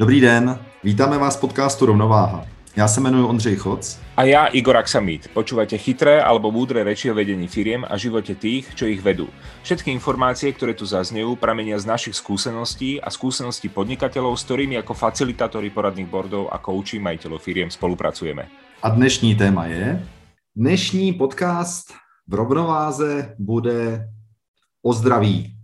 Dobrý den, vítáme vás v podcastu Rovnováha. Já se jmenuji Ondřej Choc. A já Igor Aksamit. Počúvate chytré alebo múdre reči o vedení firiem a živote tých, čo ich vedú. Všetky informácie, ktoré tu zaznejú, pramenia z našich skúseností a skúseností podnikateľov, s ktorými ako facilitátori poradných bordov a kouči majiteľov firiem spolupracujeme. A dnešní téma je, dnešní podcast v rovnováze bude o zdraví.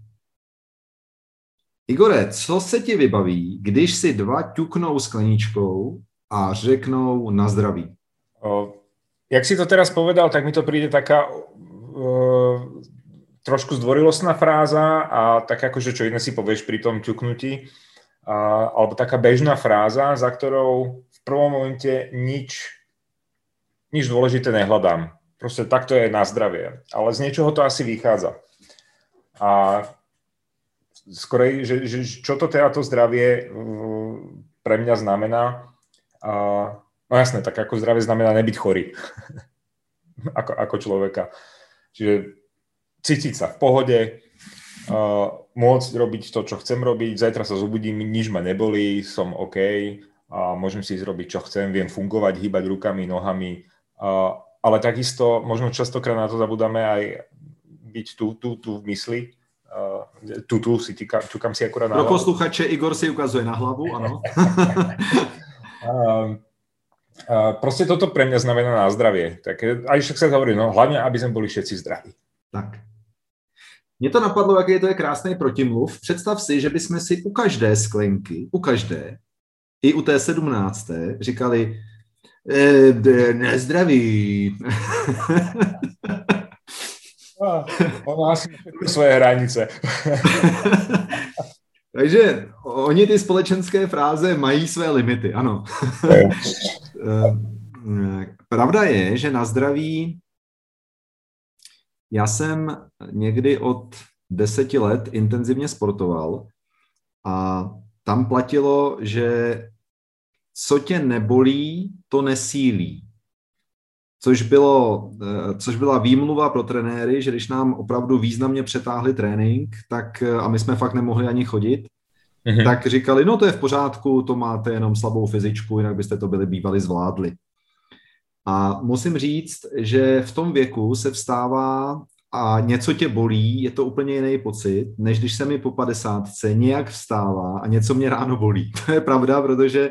Igore, co se ti vybaví, když si dva ťuknou skleničkou a řeknou na zdraví? O, jak si to teraz povedal, tak mi to príde taká uh, trošku zdvorilostná fráza a tak akože čo iné si povieš pri tom ťuknutí, uh, alebo taká bežná fráza, za ktorou v prvom momente nič, nič dôležité nehľadám. Proste takto je na zdravie. Ale z niečoho to asi vychádza. A skorej, že, že čo to teda to zdravie pre mňa znamená. A, no jasné, tak ako zdravie znamená nebyť chorý. Ako, ako človeka. Čiže cítiť sa v pohode, uh, môcť robiť to, čo chcem robiť, zajtra sa zobudím, nič ma nebolí, som OK. A môžem si zrobiť, čo chcem, viem fungovať, hýbať rukami, nohami, uh, ale takisto možno častokrát na to zabudáme aj byť tu, tu, tu v mysli, Uh, tutu si ťukám, ťukám si akurát na Pro posluchače Igor si ukazuje na hlavu, ano. uh, uh, proste toto pre mňa znamená na zdravie. Tak aj však sa hovorí, no hlavne, aby sme boli všetci zdraví. Tak. Mně to napadlo, jaký to je krásný protimluv. Představ si, že bychom si u každé sklenky, u každé, i u té sedmnácté, říkali e, nezdraví. Ona asi svoje hranice. Takže oni ty společenské fráze mají své limity, ano. Pravda je, že na zdraví já jsem někdy od deseti let intenzivně sportoval a tam platilo, že co tě nebolí, to nesílí což, bylo, eh, což byla výmluva pro trenéry, že když nám opravdu významně přetáhli trénink, tak eh, a my jsme fakt nemohli ani chodit, mm-hmm. tak říkali, no to je v pořádku, to máte jenom slabou fyzičku, jinak byste to byli bývali zvládli. A musím říct, že v tom věku se vstává a něco tě bolí, je to úplně jiný pocit, než když se mi po padesátce nějak vstává a něco mě ráno bolí. To je pravda, protože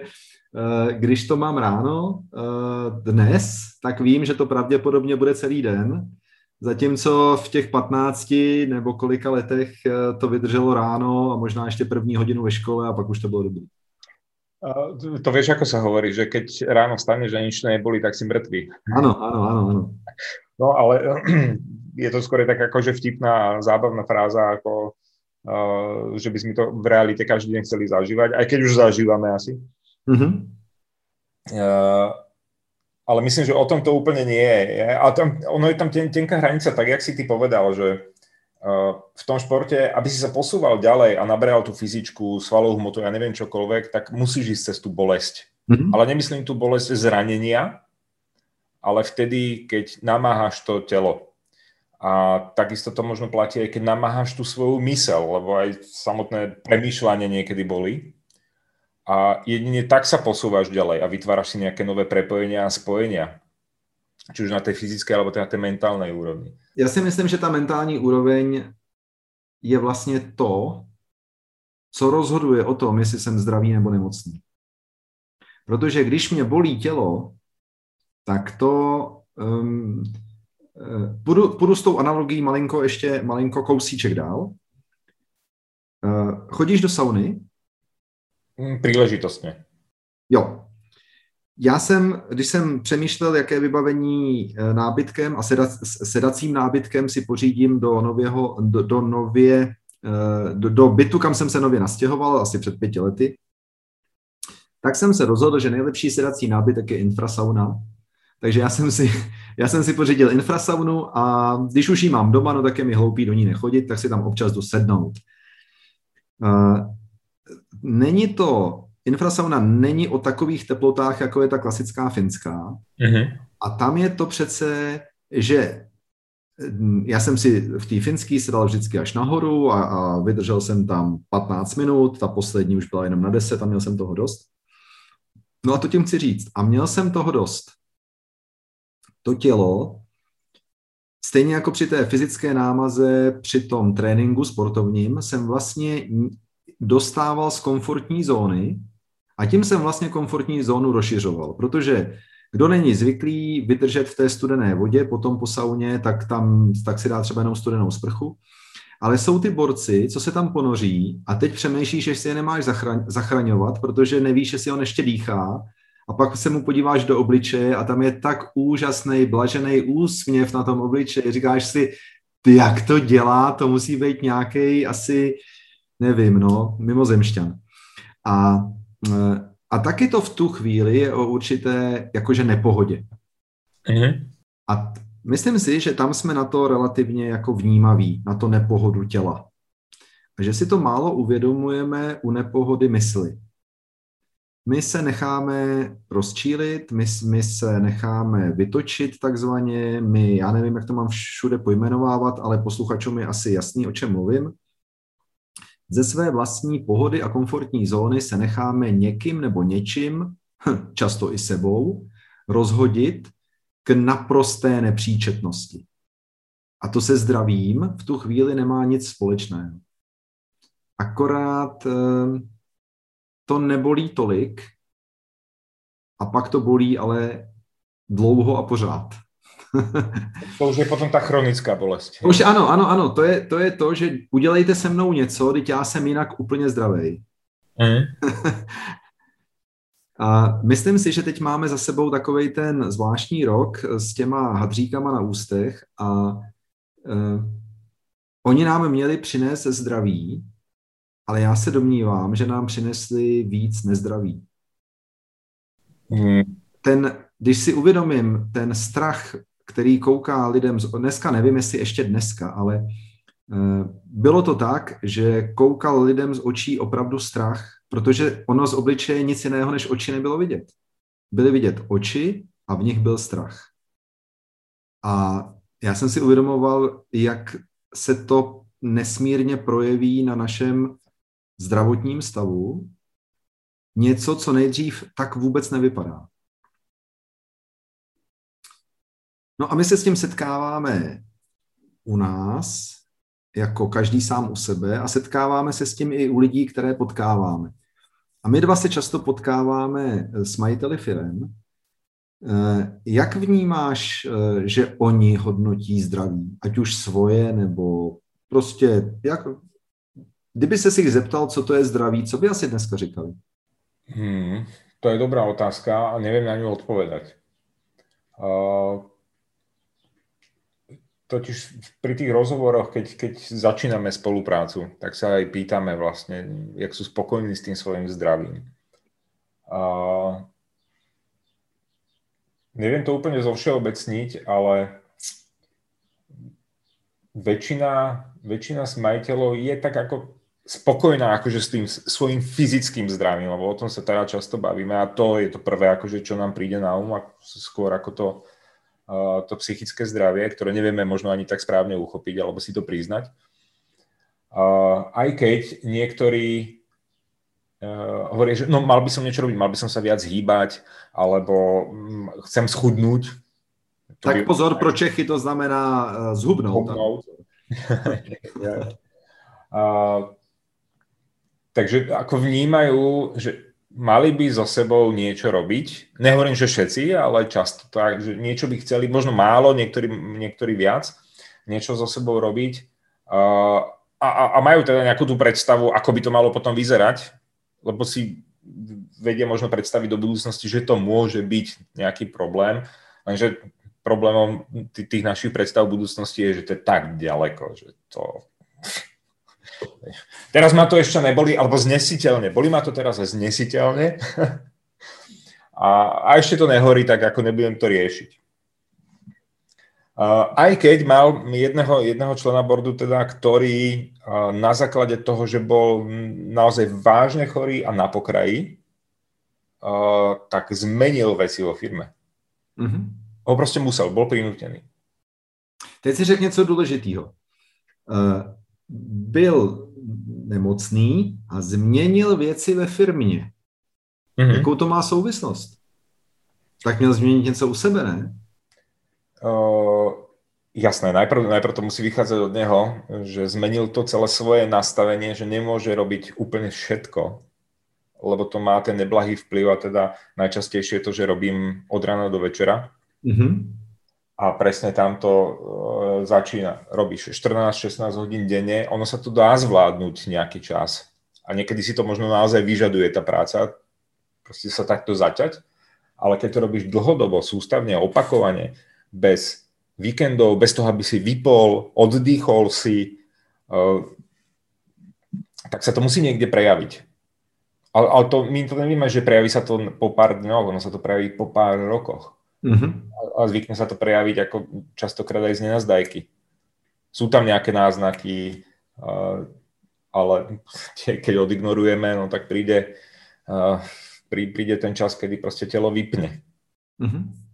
když to mám ráno eh, dnes, tak vím, že to pravděpodobně bude celý den, zatímco v těch 15 nebo kolika letech eh, to vydrželo ráno a možná ještě první hodinu ve škole a pak už to bylo dobrý. To vieš, ako sa hovorí, že keď ráno vstaneš a nič neboli, tak si mŕtvý. Áno, áno, áno, áno. No ale je to skôr tak akože vtipná, zábavná fráza, ako uh, že by sme to v realite každý deň chceli zažívať, aj keď už zažívame asi. Mm-hmm. Uh, ale myslím, že o tom to úplne nie je. A tam, ono je tam ten, tenká hranica, tak jak si ty povedal, že uh, v tom športe, aby si sa posúval ďalej a nabral tú fyzičku, svalovú hmotu, ja neviem čokoľvek, tak musíš ísť cez tú bolesť. Mm-hmm. Ale nemyslím tú bolesť zranenia, ale vtedy, keď namáhaš to telo. A takisto to možno platí aj keď namáhaš tú svoju mysel, lebo aj samotné premýšľanie niekedy boli a jedine tak sa posúvaš ďalej a vytváraš si nejaké nové prepojenia a spojenia. Či už na tej fyzické, alebo na tej mentálnej úrovni. Já si myslím, že ta mentální úroveň je vlastně to, co rozhoduje o tom, jestli jsem zdravý nebo nemocný. Protože když mě bolí tělo, tak to um, půjdu, půjdu s tou analogií malinko ještě malinko kousíček dál. Uh, chodíš do sauny, příležitostně. Jo. Já jsem, když jsem přemýšlel, jaké vybavení eh, nábytkem a sedac, sedacím nábytkem si pořídím do, nověho, do, do nově, eh, do, do bytu, kam jsem se nově nastěhoval, asi před pěti lety, tak jsem se rozhodl, že nejlepší sedací nábytek je infrasauna. Takže já jsem si, já jsem si pořídil infrasaunu a když už ji mám doma, no tak je mi hloupý do ní nechodit, tak si tam občas jdu sednout. Uh, není to, infrasauna není o takových teplotách, jako je ta klasická finská. Mm-hmm. A tam je to přece, že já jsem si v té finský se dal vždycky až nahoru a, a vydržel jsem tam 15 minut, ta poslední už byla jenom na 10 a měl jsem toho dost. No a to tím chci říct. A měl jsem toho dost. To tělo, stejně jako při té fyzické námaze, při tom tréninku sportovním, jsem vlastně dostával z komfortní zóny a tím jsem vlastně komfortní zónu rozšiřoval, protože kdo není zvyklý vydržet v té studené vodě, potom po sauně, tak tam tak si dá třeba jenom studenou sprchu. Ale jsou ty borci, co se tam ponoří a teď přemýšlíš, že si je nemáš zachraň, zachraňovat, protože nevíš, jestli on ještě dýchá a pak se mu podíváš do obličeje a tam je tak úžasný, blažený úsměv na tom obličeji. Říkáš si, ty jak to dělá, to musí být nějaký asi, nevím, no, mimozemšťan. A e, a taky to v tu chvíli je o určité jakože nepohodě. Mm-hmm. A myslím si, že tam jsme na to relativně jako vnímaví, na to nepohodu těla. A že si to málo uvědomujeme u nepohody mysli. My se necháme rozčílit, my, my se necháme vytočit takzvaně, my, já nevím, jak to mám všude pojmenovávat, ale posluchačům je asi jasný, o čem mluvím. Ze své vlastní pohody a komfortní zóny se necháme někým nebo něčím, často i sebou, rozhodit k naprosté nepříčetnosti. A to se zdravím v tu chvíli nemá nic společného. Akorát ehm, to nebolí tolik a pak to bolí ale dlouho a pořád. To už je potom ta chronická bolest. Už ano, ano, ano, to je, to je to, že udělejte se mnou něco, teď já jsem jinak úplně zdravý. Mm. a myslím si, že teď máme za sebou takový ten zvláštní rok s těma hadříkama na ústech a uh, oni nám měli přinést zdraví, ale já se domnívám, že nám přinesli víc nezdraví. Mm. Ten, když si uvědomím ten strach který kouká lidem, dneska nevím, jestli ještě dneska, ale eh, bylo to tak, že koukal lidem z očí opravdu strach, protože ono z obličeje nic jiného než oči nebylo vidět. Byly vidět oči a v nich byl strach. A já jsem si uvědomoval, jak se to nesmírně projeví na našem zdravotním stavu. Něco, co nejdřív tak vůbec nevypadá. No a my se s tím setkáváme u nás, jako každý sám u sebe a setkáváme se s tím i u lidí, které potkáváme. A my dva se často potkáváme s majiteli firem. Eh, jak vnímáš, eh, že oni hodnotí zdraví, ať už svoje, nebo prostě, jak, kdyby se si jich zeptal, co to je zdraví, co by asi dneska říkali? Hmm, to je dobrá otázka a nevím na ňu odpovedať. Uh, totiž pri tých rozhovoroch, keď, keď začíname spoluprácu, tak sa aj pýtame vlastne, jak sú spokojní s tým svojim zdravím. A neviem to úplne zovšeobecniť, ale väčšina, väčšina smajiteľov je tak ako spokojná akože s tým svojim fyzickým zdravím, lebo o tom sa teda často bavíme a to je to prvé, akože čo nám príde na um, skôr ako to to psychické zdravie, ktoré nevieme možno ani tak správne uchopiť alebo si to priznať. Aj keď niektorí uh, hovorí, že no, mal by som niečo robiť, mal by som sa viac hýbať, alebo um, chcem schudnúť. Tak by... pozor, pro Čechy to znamená zhubnout. zhubnout. uh, takže ako vnímajú, že mali by so sebou niečo robiť. Nehovorím, že všetci, ale často tak, že niečo by chceli, možno málo, niektorí, niektorí viac, niečo so sebou robiť. Uh, a, a majú teda nejakú tú predstavu, ako by to malo potom vyzerať, lebo si vedia možno predstaviť do budúcnosti, že to môže byť nejaký problém, lenže problémom tých našich predstav budúcnosti je, že to je tak ďaleko, že to Teraz ma to ešte neboli, alebo znesiteľne. Boli ma to teraz znesiteľne. a, a ešte to nehorí, tak ako nebudem to riešiť. Uh, aj keď mal jedného, jedného člena bordu, teda, ktorý uh, na základe toho, že bol naozaj vážne chorý a na pokraji, uh, tak zmenil veci vo firme. Mm-hmm. Ho proste musel, bol prinútený. teď si řekl něco důležitého. Uh, byl nemocný a změnil věci ve firmě. Mm-hmm. Jakou to má souvislost? Tak měl změnit něco u sebe, ne? Uh, jasné, najprv, najprv to musí vychádzať od neho, že zmenil to celé svoje nastavenie, že nemôže robiť úplne všetko, lebo to má ten neblahý vplyv a teda najčastejšie je to, že robím od rána do večera. Mm-hmm. A presne tam to uh, začína. Robíš 14-16 hodín denne, ono sa to dá zvládnuť nejaký čas. A niekedy si to možno naozaj vyžaduje tá práca, proste sa takto zaťať, ale keď to robíš dlhodobo, sústavne, opakovane, bez víkendov, bez toho, aby si vypol, oddychol si, uh, tak sa to musí niekde prejaviť. Ale, ale to, my to nevíme, že prejaví sa to po pár dňoch, ono sa to prejaví po pár rokoch. Mm-hmm. A, a zvykne sa to prejaviť ako častokrát aj z nenazdajky. Sú tam nejaké náznaky, uh, ale keď odignorujeme, no tak príde, uh, príde ten čas, kedy proste telo vypne. Mm-hmm.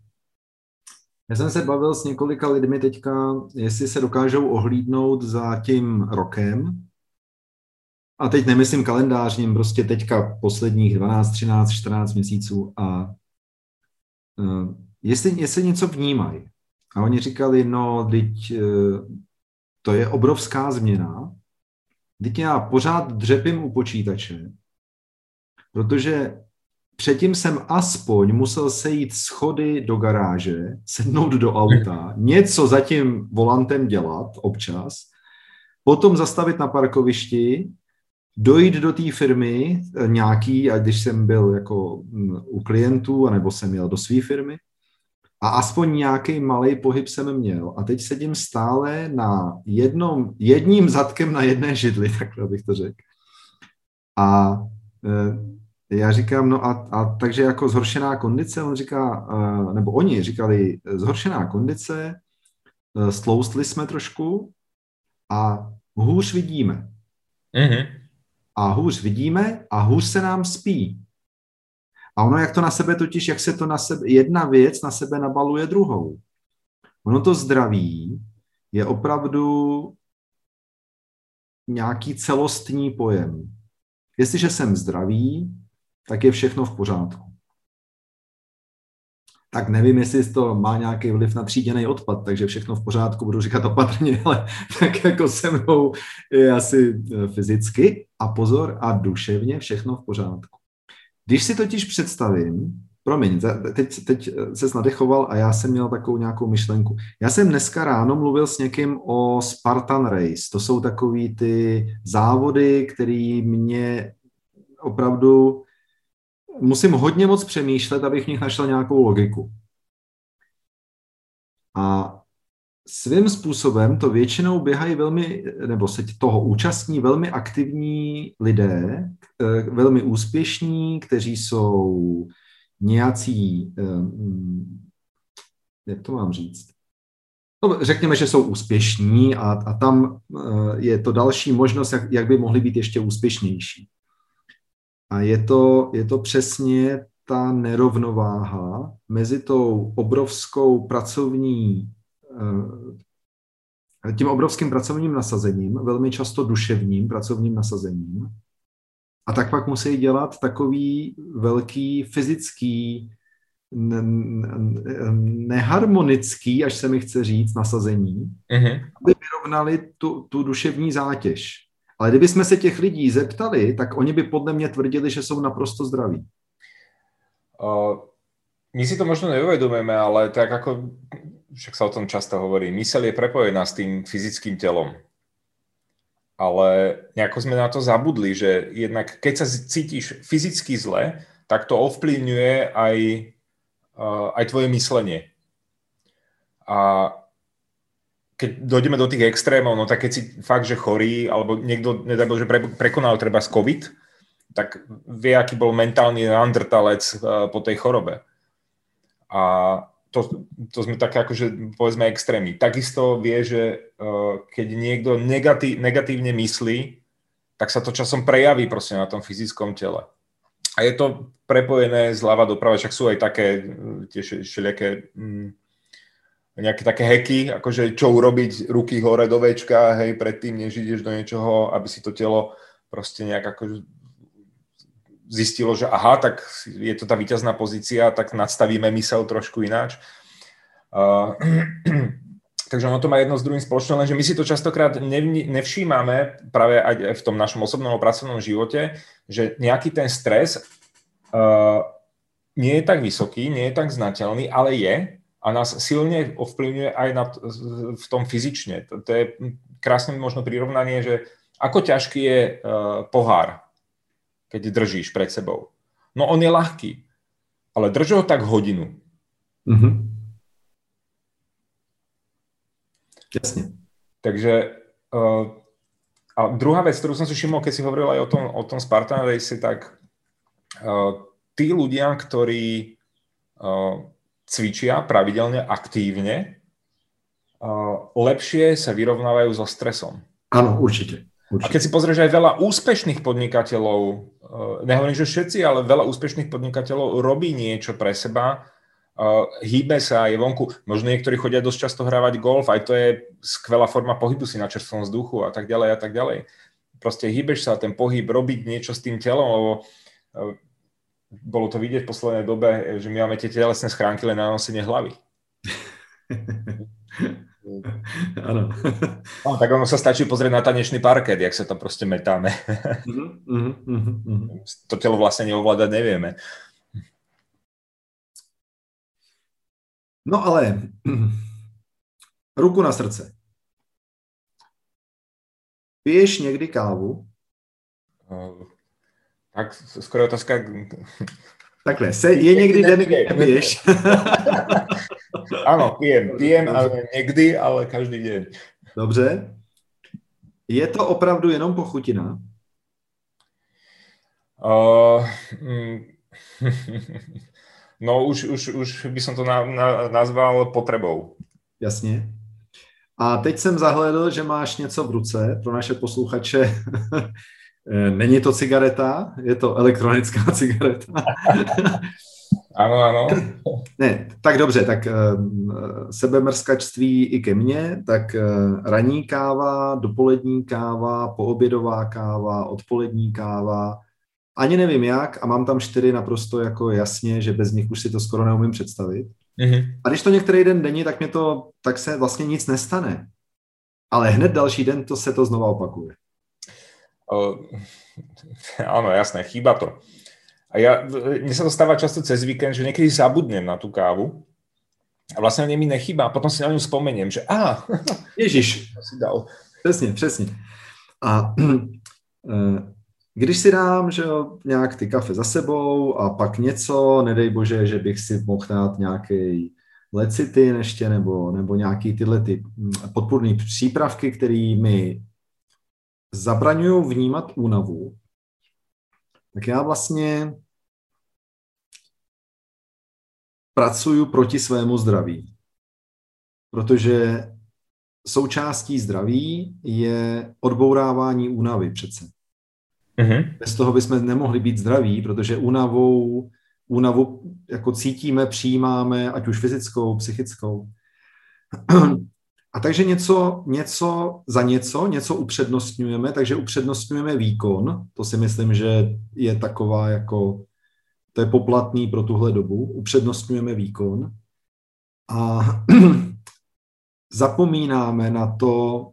Já jsem se bavil s několika lidmi teďka, jestli se dokážou ohlídnout za tím rokem, a teď nemyslím kalendářním, prostě teďka posledních 12, 13, 14 měsíců a uh, jestli, jestli něco vnímají. A oni říkali, no, teď uh, to je obrovská změna, teď já pořád dřepím u počítače, protože předtím jsem aspoň musel sejít schody do garáže, sednout do auta, něco za tím volantem dělat občas, potom zastavit na parkovišti, dojít do té firmy eh, nějaký, a když jsem byl jako mm, u klientů, anebo jsem jel do své firmy, a aspoň nějaký malý pohyb jsem měl. A teď sedím stále na jednom, jedním zadkem na jedné židli, takhle bych to řekl. A e, já říkám, no a, a takže jako zhoršená kondice, on říká, e, nebo oni říkali, zhoršená kondice, e, stloustli jsme trošku a hůř vidíme. Mm-hmm a hůř vidíme a hůř se nám spí. A ono, jak to na sebe totiž, jak se to na sebe, jedna věc na sebe nabaluje druhou. Ono to zdraví je opravdu nějaký celostní pojem. Jestliže jsem zdravý, tak je všechno v pořádku tak nevím, jestli to má nějaký vliv na tříděný odpad, takže všechno v pořádku, budu říkat opatrně, ale tak jako se mnou je asi e, fyzicky a pozor a duševně všechno v pořádku. Když si totiž představím, promiň, teď, teď se nadechoval a já jsem měl takovou nějakou myšlenku. Já jsem dneska ráno mluvil s někým o Spartan Race. To jsou takový ty závody, které mě opravdu musím hodně moc přemýšlet, abych v nich našel nějakou logiku. A svým způsobem to většinou běhají velmi, nebo se toho účastní velmi aktivní lidé, eh, velmi úspěšní, kteří jsou nějací, eh, jak to mám říct, no, řekněme, že jsou úspěšní a, a tam eh, je to další možnost, jak, jak by mohli být ještě úspěšnější. A je to, je to přesně ta nerovnováha mezi tou obrovskou pracovní, tím obrovským pracovním nasazením, velmi často duševním pracovním nasazením. A tak pak musí dělat takový velký fyzický, neharmonický, až se mi chce říct, nasazení, uh-huh. aby vyrovnali tu, tu duševní zátěž. Ale kdybychom se těch lidí zeptali, tak oni by podle mě tvrdili, že jsou naprosto zdraví. Uh, my si to možno neuvedomujeme, ale tak ako, však sa o tom často hovorí, mysel je prepojená s tým fyzickým telom. Ale nejako sme na to zabudli, že jednak keď sa cítiš fyzicky zle, tak to ovplyvňuje aj, uh, aj tvoje myslenie. A keď dojdeme do tých extrémov, no tak keď si fakt, že chorý, alebo niekto, nedaj že pre, prekonal treba z COVID, tak vie, aký bol mentálny neandertalec uh, po tej chorobe. A to, to sme tak akože povedzme extrémy. Takisto vie, že uh, keď niekto negatív, negatívne myslí, tak sa to časom prejaví proste na tom fyzickom tele. A je to prepojené zľava doprava, však sú aj také tie všelijaké mm, nejaké také heky, akože čo urobiť, ruky hore do večka, hej, predtým, než ideš do niečoho, aby si to telo proste nejak akože zistilo, že aha, tak je to tá víťazná pozícia, tak nastavíme mysel trošku ináč. Uh, takže ono to má jedno s druhým spoločné, lenže my si to častokrát nevšímame práve aj v tom našom osobnom pracovnom živote, že nejaký ten stres uh, nie je tak vysoký, nie je tak znateľný, ale je a nás silne ovplyvňuje aj na, v tom fyzične. To, to je krásne možno prirovnanie, že ako ťažký je uh, pohár, keď držíš pred sebou. No on je ľahký, ale drž ho tak hodinu. Mm-hmm. Jasne. Takže uh, a druhá vec, ktorú som si všimol, keď si hovoril aj o tom, o tom Spartan Race, tak uh, tí ľudia, ktorí uh, cvičia pravidelne, aktívne, lepšie sa vyrovnávajú so stresom. Áno, určite. Určite. A keď si pozrieš aj veľa úspešných podnikateľov, e, nehovorím, že všetci, ale veľa úspešných podnikateľov robí niečo pre seba, e, hýbe sa, je vonku. Možno niektorí chodia dosť často hrávať golf, aj to je skvelá forma pohybu si na čerstvom vzduchu a tak ďalej a tak ďalej. Proste hýbeš sa, ten pohyb, robiť niečo s tým telom, lebo e, bolo to vidieť v poslednej dobe, že my máme tie telesné schránky len na nosenie hlavy. Áno. no, tak ono sa stačí pozrieť na tanečný parket, jak sa tam proste metáme. Uh-huh, uh-huh, uh-huh. To telo vlastne neovládať nevieme. No ale ruku na srdce. Piješ někdy kávu? Uh, tak skoro otázka... Takhle, se, je někdy den, kdy nepiješ? ano, pijem, pijem, ale někdy, ale každý den. Dobře. Je to opravdu jenom pochutina? Uh, no už, už, už by som to na, na, nazval potrebou. Jasně. A teď jsem zahledl, že máš něco v ruce pro naše posluchače. Eh, není to cigareta, je to elektronická cigareta. Ano, ano. Ne, tak dobře, tak uh, sebemrskačství i ke mně, tak uh, ranní káva, dopolední káva, poobědová káva, odpolední káva, ani nevím jak a mám tam čtyři naprosto jako jasně, že bez nich už si to skoro neumím představit. Mm-hmm. A když to některý den denní, tak mě to, tak se vlastně nic nestane. Ale hned další den to se to znova opakuje. Áno, jasné, chýba to. A ja, mne sa to stáva často cez víkend, že niekedy zabudnem na tú kávu a vlastne mi nechýba a potom si na ňu spomeniem, že a, Ježiš, si dal. Přesně, přesně. A když si dám, že jo, nějak ty kafe za sebou a pak něco, nedej bože, že bych si mohl dát nějaký lecitin ještě nebo, nebo nějaký tyhle ty podpůrné přípravky, které mi zabraňují vnímat únavu, tak já vlastně pracuju proti svému zdraví. Protože součástí zdraví je odbourávání únavy přece. Mm-hmm. Bez toho bychom nemohli být zdraví, protože únavou, únavu jako cítíme, přijímáme, ať už fyzickou, psychickou. A takže něco, něco za něco, něco upřednostňujeme, takže upřednostňujeme výkon, to si myslím, že je taková jako, to je poplatný pro tuhle dobu, upřednostňujeme výkon a zapomínáme na to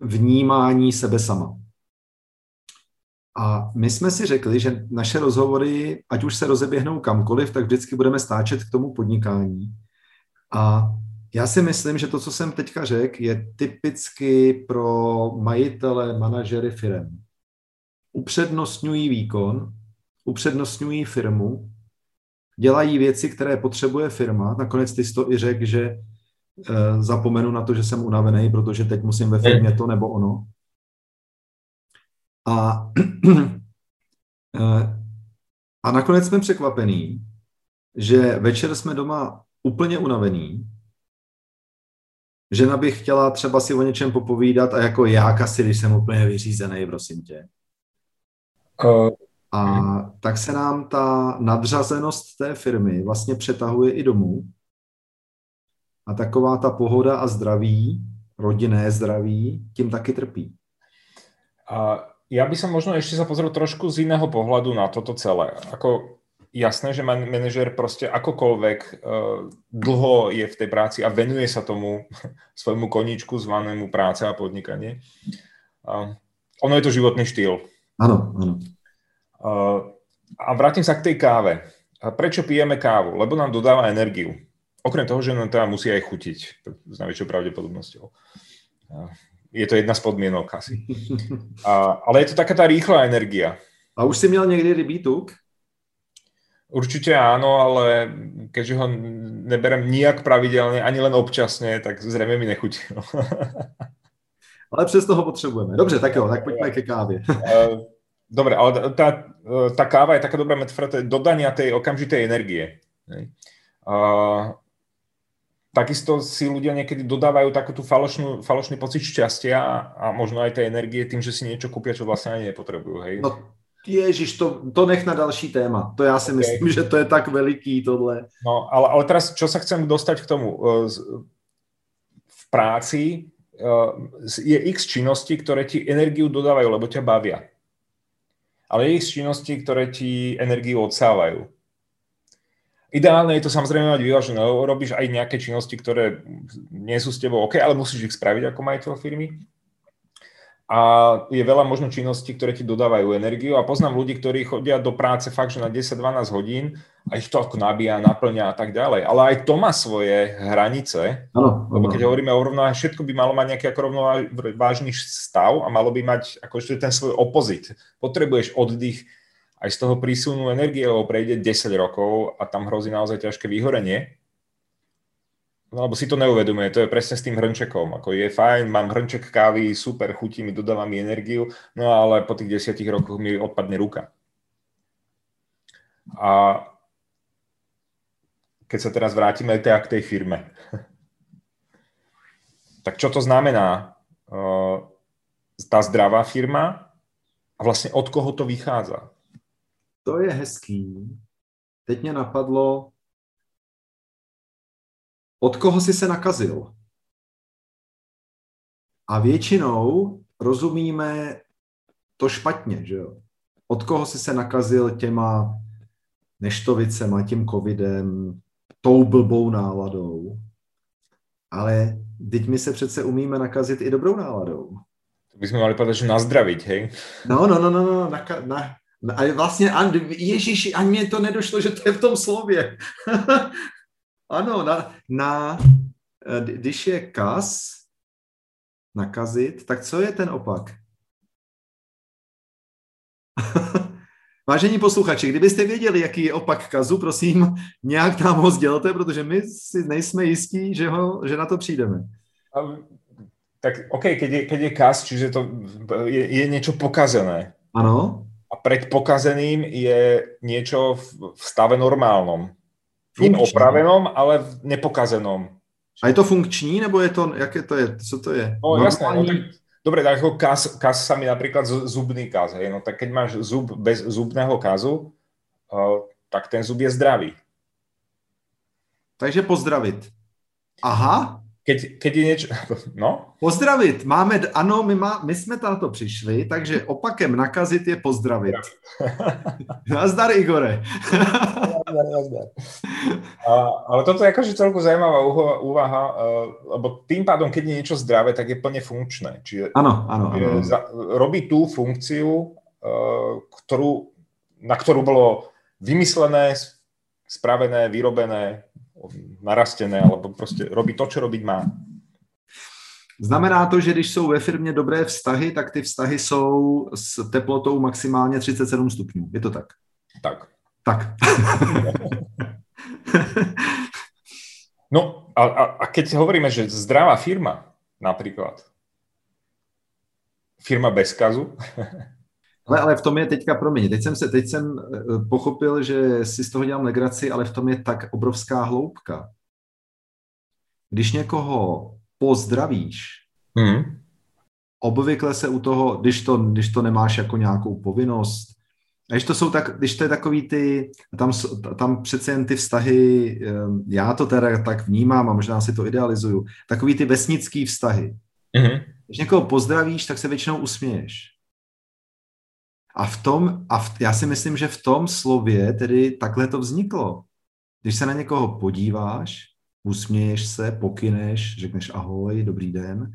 vnímání sebe sama. A my jsme si řekli, že naše rozhovory, ať už se rozeběhnou kamkoliv, tak vždycky budeme stáčet k tomu podnikání. A já si myslím, že to, co jsem teďka řekl, je typicky pro majitele, manažery firm. Upřednostňují výkon, upřednostňují firmu, dělají věci, které potřebuje firma. Nakonec ty jsi to i řekl, že e, zapomenu na to, že jsem unavený, protože teď musím ve firmě to nebo ono. A, e, a nakonec jsme překvapení, že večer jsme doma úplně unavený Žena by chtěla třeba si o něčem popovídat a jako já asi, když jsem úplně vyřízený, prosím tě. Uh, a tak se nám ta nadřazenost té firmy vlastně přetahuje i domů. a taková ta pohoda a zdraví, rodinné zdraví, tím taky trpí. A ja by som možno ešte sa pozrel trošku z iného pohľadu na toto celé. Ako jasné, že man, manažer proste akokoľvek uh, dlho je v tej práci a venuje sa tomu svojmu koníčku zvanému práce a podnikanie. Uh, ono je to životný štýl. Áno, áno. Uh, a vrátim sa k tej káve. A prečo pijeme kávu? Lebo nám dodáva energiu. Okrem toho, že nám teda musí aj chutiť s najväčšou pravdepodobnosťou. Uh, je to jedna z podmienok asi. A, ale je to taká tá rýchla energia. A už si měl někdy rybí tuk? Určite áno, ale keďže ho neberem nijak pravidelne, ani len občasne, tak zrejme mi nechutí. ale přesto ho potřebujeme. Dobře, tak jo, tak pojďme ke kávě. Dobre, ale tá, tá káva je taká dobrá metafora dodania tej okamžitej energie. Uh, takisto si ľudia niekedy dodávajú takú tú falošnú, falošný pocit šťastia a, a možno aj tej energie tým, že si niečo kúpia, čo vlastne ani nepotrebujú. Hej? No, ježiš, to, to nech na další téma. To já si okay. myslím, že to je tak veliký tohle. No, ale, ale teraz, čo sa chcem dostať k tomu? E, v práci e, je x činností, ktoré ti energiu dodávajú, lebo ťa bavia. Ale je x činností, ktoré ti energiu odsávajú. Ideálne je to samozrejme mať vyvážené. Robíš aj nejaké činnosti, ktoré nie sú s tebou OK, ale musíš ich spraviť ako majiteľ firmy. A je veľa možno činností, ktoré ti dodávajú energiu a poznám ľudí, ktorí chodia do práce fakt, že na 10-12 hodín a ich to ako nabíja, naplňa a tak ďalej. Ale aj to má svoje hranice, ano, lebo keď hovoríme o rovnováhe, všetko by malo mať nejaký ako rovnovážny stav a malo by mať akože ten svoj opozit. Potrebuješ oddych, aj z toho prísunu energie, lebo prejde 10 rokov a tam hrozí naozaj ťažké vyhorenie. No lebo si to neuvedomuje, to je presne s tým hrnčekom. Ako je fajn, mám hrnček kávy, super, chutí mi, dodáva mi energiu, no ale po tých desiatich rokoch mi odpadne ruka. A keď sa teraz vrátime teda k tej firme. tak čo to znamená? Tá zdravá firma a vlastne od koho to vychádza? to je hezký. Teď mě napadlo, od koho jsi se nakazil? A většinou rozumíme to špatně, že jo? Od koho jsi se nakazil těma neštovicema, tím covidem, tou blbou náladou. Ale teď my se přece umíme nakazit i dobrou náladou. To bychom mali povedať, že nazdravit, hej? No, no, no, no, no na, na, a vlastně, Ježíši, ani mě to nedošlo, že to je v tom slově. ano, na, na, když je kas, nakazit, tak co je ten opak? Vážení posluchači, kdybyste věděli, jaký je opak kazu, prosím, nějak nám ho sdělte, protože my si nejsme jistí, že, ho, že na to přijdeme. Tak OK, keď je, keď je kaz, čiže to je, je niečo pokazené. Ano. A pred pokazeným je niečo v stave normálnom. Nie opravenom, ale v nepokazenom. A je to funkční, nebo je to, jaké to je, co to je? No Normální... jasné, no tak, dobre, tak ako kas, kas sa mi napríklad zubný kas, hej, no tak keď máš zub bez zubného kazu, uh, tak ten zub je zdravý. Takže pozdravit. Aha, keď, keď je niečo... No? Pozdravit. Máme, ano, my, má, my jsme to přišli, takže opakem nakazit je pozdravit. Nazdar, Igore. A, ale toto je akože celku zaujímavá úvaha, uh, lebo tým pádom, keď je niečo zdravé, tak je plne funkčné. Čiže ano, ano, ano. Za, robí tú funkciu, uh, ktorú, na ktorú bolo vymyslené, spravené, vyrobené, narastené, alebo prostě robí to, co robiť má. Znamená to, že když jsou ve firmě dobré vztahy, tak ty vztahy jsou s teplotou maximálně 37 stupňů. Je to tak? Tak. Tak. no a, a, a keď hovoríme, že zdravá firma, napríklad, firma bez kazu, Ale, ale v tom je teďka, promiň, teď jsem, se, teď jsem eh, pochopil, že si z toho dělám legraci, ale v tom je tak obrovská hloubka. Když někoho pozdravíš, hmm. obvykle se u toho, když to, když to nemáš jako nějakou povinnost, A když to jsou tak, když to je takový ty, tam, tam přece jen ty vztahy, ehm, já to teda tak vnímám a možná si to idealizuju, takový ty vesnický vztahy. Mm-hmm. Když někoho pozdravíš, tak se většinou usměješ. A v tom, a v, já si myslím, že v tom slově tedy takhle to vzniklo. Když se na někoho podíváš, usměješ se, pokyneš, řekneš ahoj, dobrý den,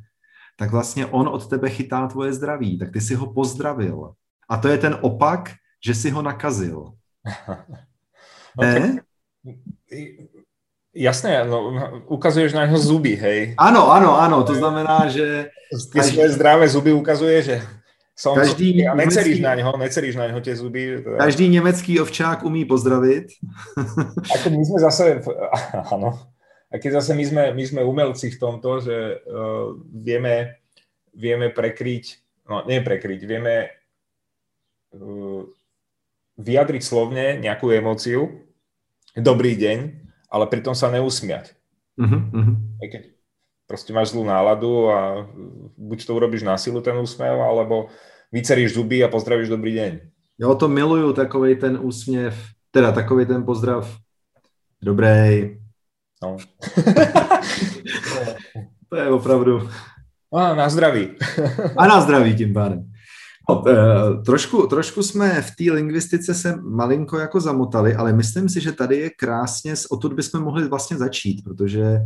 tak vlastně on od tebe chytá tvoje zdraví, tak ty si ho pozdravil. A to je ten opak, že si ho nakazil. no, ne? Jasné, no, ukazuješ na jeho zuby, hej. Ano, ano, ano, to znamená, že... Ty svoje zdravé zuby ukazuje, že som každý a neceríš na něho, neceríš na něho tie zuby. Teda. Každý německý ovčák umí pozdravit. A keď my sme zase, ano, a keď zase my sme, my sme umelci v tomto, že uh, vieme, vieme prekryť, no nie prekryť, vieme uh, vyjadriť slovne nejakú emóciu, dobrý deň, ale pritom sa neusmiať. Uh-huh, Keď proste máš zlú náladu a buď to urobíš na silu ten úsmev, alebo vyceríš zuby a pozdravíš dobrý deň. Jo, to miluju, takový ten úsměv, teda takový ten pozdrav. Dobrý. No. to je opravdu... A na zdraví. a na zdraví tím pádem. No, trošku, trošku jsme v té lingvistice se malinko jako zamotali, ale myslím si, že tady je krásně, odtud bychom mohli vlastně začít, protože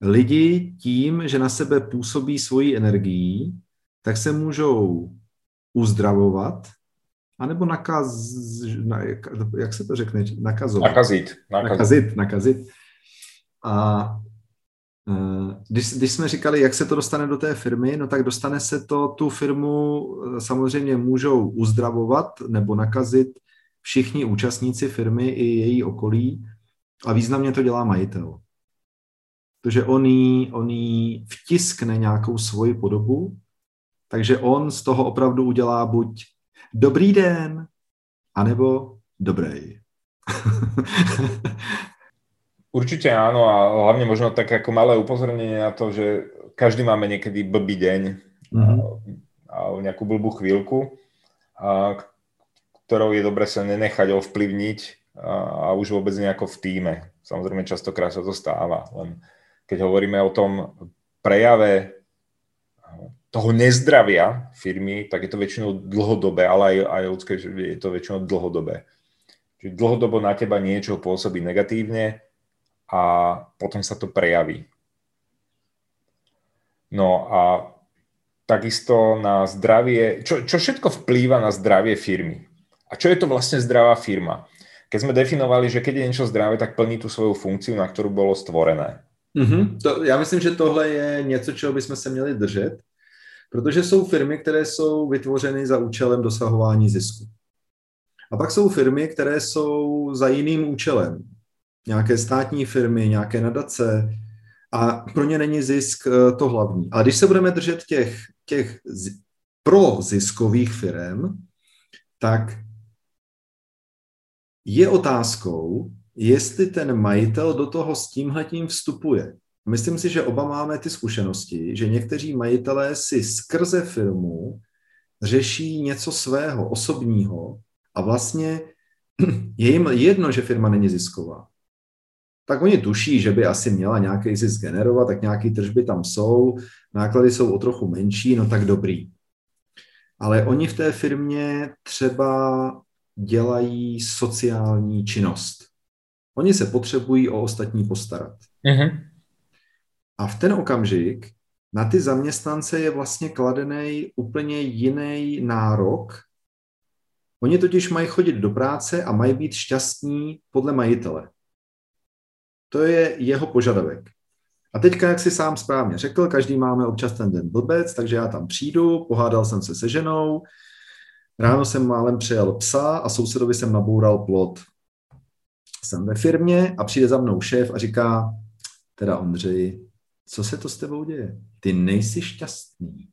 lidi tím, že na sebe působí svoji energií, tak se můžou uzdravovat, anebo nakaz, na, jak se to řekne, nakazovat. Nakazit. Nakazit, nakazit. nakazit. A když, když jsme říkali, jak se to dostane do té firmy, no tak dostane se to, tu firmu e, samozřejmě můžou uzdravovat nebo nakazit všichni účastníci firmy i její okolí a významně to dělá majitel. Protože on jí, on jí vtiskne nějakou svoji podobu takže on z toho opravdu udělá buď dobrý den, anebo dobrý. Určite áno a hlavne možno tak ako malé upozornenie na to, že každý máme niekedy blbý deň mm-hmm. a, a nejakú blbú chvíľku, a, ktorou je dobre sa nenechať ovplyvniť a, a už vôbec nejako v týme. Samozrejme častokrát sa to stáva, len keď hovoríme o tom prejave toho nezdravia firmy, tak je to väčšinou dlhodobé, ale aj, aj ľudské, že je to väčšinou dlhodobé. Čiže dlhodobo na teba niečo pôsobí negatívne a potom sa to prejaví. No a takisto na zdravie, čo, čo všetko vplýva na zdravie firmy? A čo je to vlastne zdravá firma? Keď sme definovali, že keď je niečo zdravé, tak plní tu svoju funkciu, na ktorú bolo stvorené. Mm-hmm. To, já myslím, že tohle je něco, čeho bychom se měli držet. Protože jsou firmy, které jsou vytvořeny za účelem dosahování zisku. A pak jsou firmy, které jsou za jiným účelem. Nějaké státní firmy, nějaké nadace a pro ně není zisk eh, to hlavní. Ale když se budeme držet těch, těch pro ziskových firm, tak je otázkou, jestli ten majitel do toho s tímhletím vstupuje. Myslím si, že oba máme ty zkušenosti, že někteří majitelé si skrze firmu řeší něco svého, osobního a vlastně je jim jedno, že firma není zisková. Tak oni tuší, že by asi měla nějaký zisk generovat, tak nějaké tržby tam jsou, náklady jsou o trochu menší, no tak dobrý. Ale oni v té firmě třeba dělají sociální činnost. Oni se potřebují o ostatní postarat. Mm-hmm. A v ten okamžik na ty zaměstnance je vlastně kladený úplně jiný nárok. Oni totiž mají chodit do práce a mají být šťastní podle majitele. To je jeho požadavek. A teďka, jak si sám správně řekl, každý máme občas ten den blbec, takže já tam přijdu, pohádal jsem se se ženou, ráno jsem málem přejel psa a sousedovi jsem naboural plot. Jsem ve firmě a přijde za mnou šéf a říká, teda Ondřej, co se to s tebou děje? Ty nejsi šťastný.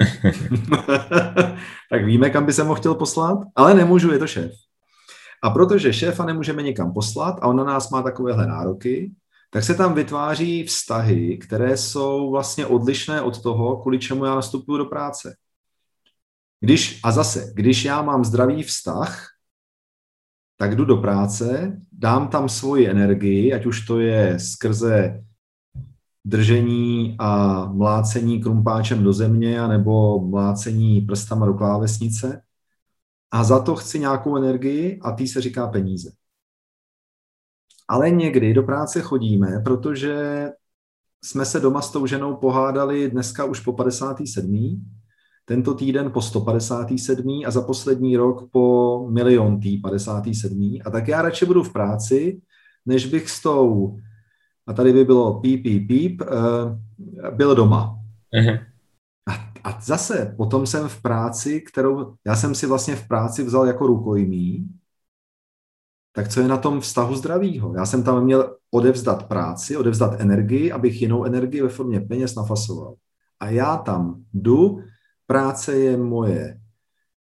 tak víme, kam by se mohl chtěl poslat, ale nemůžu, je to šéf. A protože šéfa nemůžeme nikam poslat a on na nás má takovéhle nároky, tak se tam vytváří vztahy, které jsou vlastně odlišné od toho, kvůli čemu já nastupuju do práce. Když, a zase, když já mám zdravý vztah, tak jdu do práce, dám tam svoji energii, ať už to je skrze držení a mlácení krumpáčem do země, nebo mlácení prstama do klávesnice. A za to chci nějakou energii a tý se říká peníze. Ale někdy do práce chodíme, protože jsme se doma s tou ženou pohádali dneska už po 57. Tento týden po 157. a za poslední rok po miliontý 57. A tak já radši budu v práci, než bych s tou, a tady by bylo píp, píp, píp, uh, byl doma. Uh-huh. A, zase potom jsem v práci, kterou, já jsem si vlastně v práci vzal jako rukojmí, tak co je na tom vztahu zdravýho? Já jsem tam měl odevzdat práci, odevzdat energii, abych jinou energii ve formě peněz nafasoval. A já tam jdu, práce je moje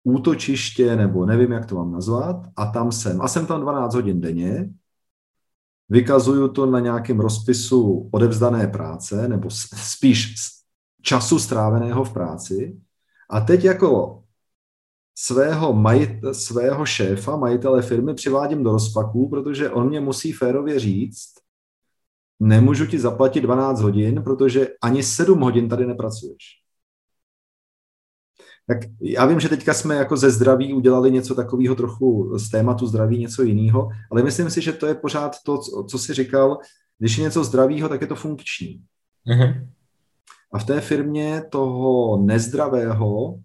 útočiště, nebo nevím, jak to mám nazvat, a tam jsem. A jsem tam 12 hodin denně, vykazuju to na nějakém rozpisu odevzdané práce, nebo spíš času stráveného v práci. A teď jako svého, majit, svého šéfa, majitele firmy přivádím do rozpaků, protože on mě musí férově říct, nemůžu ti zaplatit 12 hodin, protože ani 7 hodin tady nepracuješ. Tak já vím, že teďka jsme jako ze zdraví udělali něco takového trochu z tématu zdraví, něco jiného, ale myslím si, že to je pořád to, co jsi říkal, když je něco zdravého, tak je to funkční. Mm-hmm. A v té firmě toho nezdravého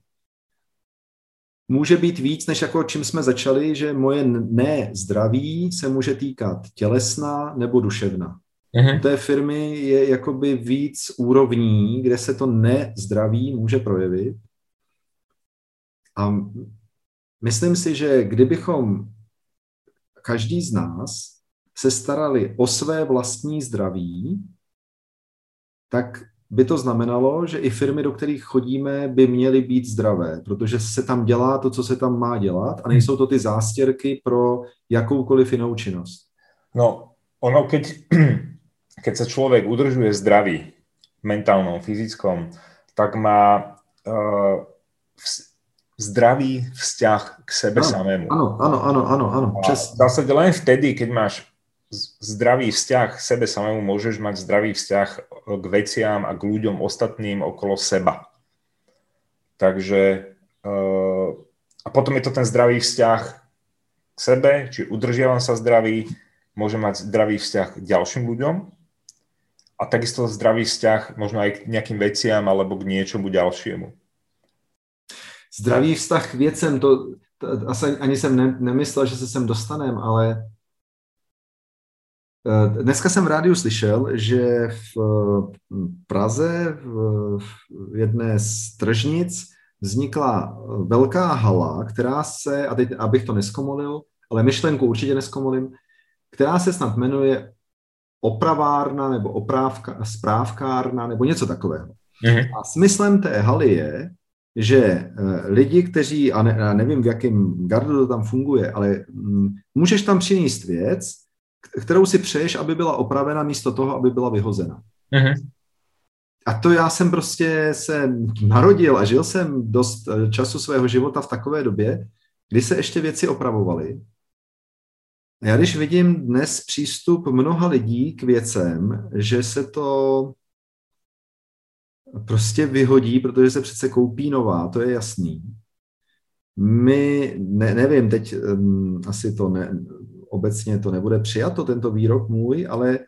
může být víc, než jako čím jsme začali, že moje nezdraví se může týkat tělesna nebo duševna. Mm-hmm. U té firmy je jakoby víc úrovní, kde se to nezdraví může projevit. A myslím si, že kdybychom každý z nás se starali o své vlastní zdraví, tak by to znamenalo, že i firmy, do kterých chodíme, by měly být zdravé, protože se tam dělá to, co se tam má dělat a nejsou to ty zástěrky pro jakoukoliv jinou činnost. No, ono, keď, keď sa človek udržuje zdravý, mentálnom, fyzickom, tak má uh, zdravý vzťah k sebe ano, samému. Ano, ano, ano, ano, ano. A v zásade len vtedy, keď máš zdravý vzťah k sebe samému, môžeš mať zdravý vzťah k veciam a k ľuďom ostatným okolo seba. Takže uh, a potom je to ten zdravý vzťah k sebe, či udržiavam sa zdravý, môžem mať zdravý vzťah k ďalším ľuďom a takisto zdravý vzťah možno aj k nejakým veciam alebo k niečomu ďalšiemu. Zdravý vztah k věcem, to, to asi ani jsem ne, nemyslel, že se sem dostanem, ale Eh, dneska jsem v rádiu slyšel, že v Praze v jedné z tržnic vznikla velká hala, která se, a teď abych to neskomolil, ale myšlenku určitě neskomolím, která se snad jmenuje opravárna nebo oprávka, správkárna nebo něco takového. Mm-hmm. A smyslem té haly je, že eh, lidi, kteří, a, ne, a nevím, v jakém gardu to tam funguje, ale mm, můžeš tam přinést věc, kterou si přeješ, aby byla opravena místo toho, aby byla vyhozena. Mm-hmm. A to já jsem prostě se narodil a žil jsem dost eh, času svého života v takové době, kdy se ještě věci opravovaly. A já když vidím dnes přístup mnoha lidí k věcem, že se to prostě vyhodí, protože se přece koupí nová, to je jasný. My, ne, nevím, teď um, asi to ne, obecně to nebude přijato, tento výrok můj, ale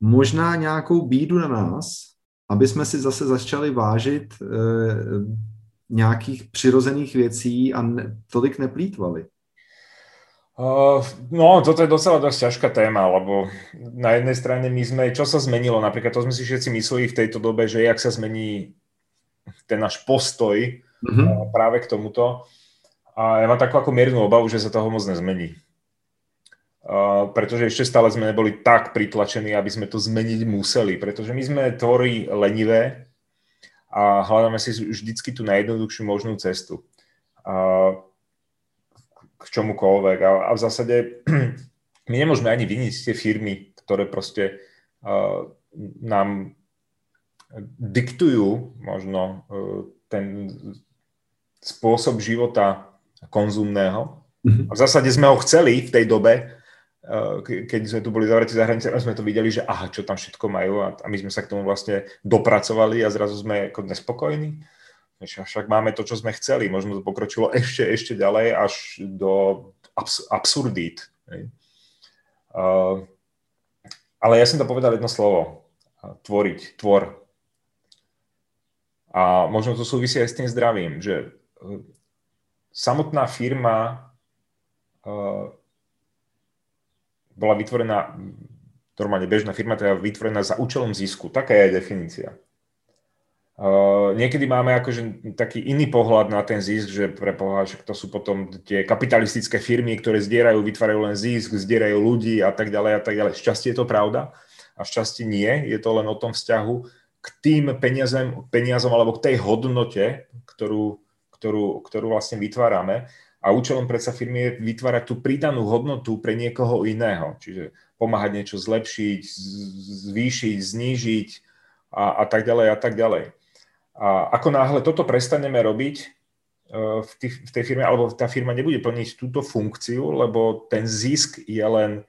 možná nějakou bídu na nás, aby jsme si zase začali vážit e, nějakých přirozených věcí a ne, tolik neplýtvali. Uh, no, toto je docela dosť ťažká téma, lebo na jednej strane my sme, čo sa zmenilo, napríklad to sme si všetci mysleli v tejto dobe, že jak sa zmení ten náš postoj mm-hmm. uh, práve k tomuto. A ja mám takú ako miernu obavu, že sa toho moc nezmení pretože ešte stále sme neboli tak pritlačení, aby sme to zmeniť museli, pretože my sme tvorí lenivé a hľadáme si vždycky tú najjednoduchšiu možnú cestu uh, k čomukoľvek. A, a v zásade my nemôžeme ani viniť tie firmy, ktoré proste uh, nám diktujú možno ten spôsob života konzumného. Mhm. A v zásade sme ho chceli v tej dobe, eh, keď sme tu boli zavretí za hranice, sme to videli, že aha, čo tam všetko majú a, my sme sa k tomu vlastne dopracovali a zrazu sme ako nespokojní. Však máme to, čo sme chceli. Možno to pokročilo ešte, ešte ďalej až do abs- absurdít. Uh, ale ja som to povedal jedno slovo. Tvoriť, tvor. A možno to súvisí aj s tým zdravím, že uh, samotná firma uh, bola vytvorená, normálne bežná firma, teda vytvorená za účelom zisku. Taká je definícia. Uh, niekedy máme akože taký iný pohľad na ten zisk, že pre že to sú potom tie kapitalistické firmy, ktoré zdierajú, vytvárajú len zisk, zdierajú ľudí a tak ďalej a tak ďalej. Šťastie je to pravda a šťastie nie. Je to len o tom vzťahu k tým peniazem, peniazom alebo k tej hodnote, ktorú, ktorú, ktorú vlastne vytvárame. A účelom predsa firmy je vytvárať tú pridanú hodnotu pre niekoho iného. Čiže pomáhať niečo zlepšiť, zvýšiť, znížiť a, a tak ďalej a tak ďalej. A ako náhle toto prestaneme robiť e, v, tých, v tej firme, alebo tá firma nebude plniť túto funkciu, lebo ten zisk je len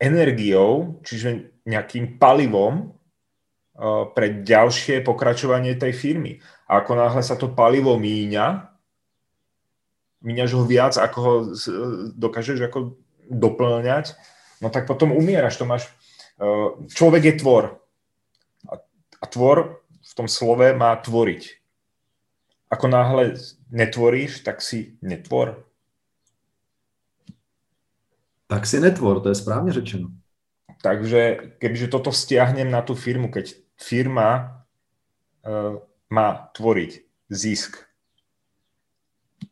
energiou, čiže nejakým palivom e, pre ďalšie pokračovanie tej firmy. A ako náhle sa to palivo míňa, míňaš ho viac, ako ho dokážeš ako doplňať, no tak potom umieraš. To máš, e, človek je tvor. A tvor v tom slove má tvoriť. Ako náhle netvoríš, tak si netvor. Tak si netvor, to je správne řečeno. Takže kebyže toto stiahnem na tú firmu, keď firma uh, má tvoriť zisk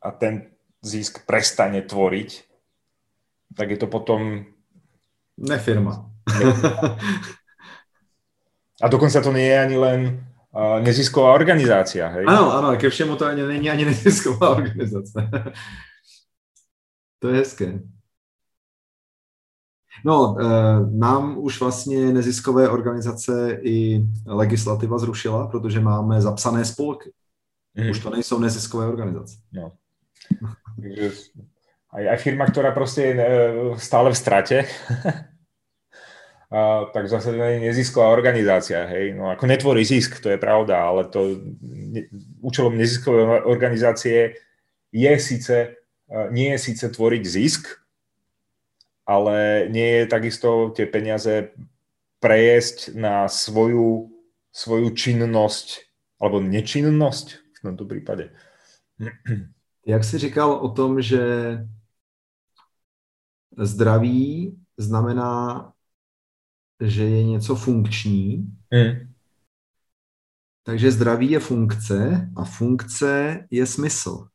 a ten zisk prestane tvoriť, tak je to potom... Nefirma. a dokonca to nie je ani len nezisková organizácia, hej? Ano, ano, ke všemu to ani není ani nezisková organizace. to je hezké. No, e, nám už vlastně neziskové organizace i legislativa zrušila, protože máme zapsané spolky. Mm. Už to nejsou neziskové organizace. No. Takže aj, aj firma, ktorá proste je e, stále v strate, a, tak zase je nezisková organizácia. Hej? No, ako netvorí zisk, to je pravda, ale to ne, účelom neziskovej organizácie je síce, nie je síce tvoriť zisk, ale nie je takisto tie peniaze prejesť na svoju, svoju činnosť alebo nečinnosť v tomto prípade. Jak jsi říkal o tom, že zdraví znamená že je něco funkční. Mm. Takže zdraví je funkce a funkce je smysl.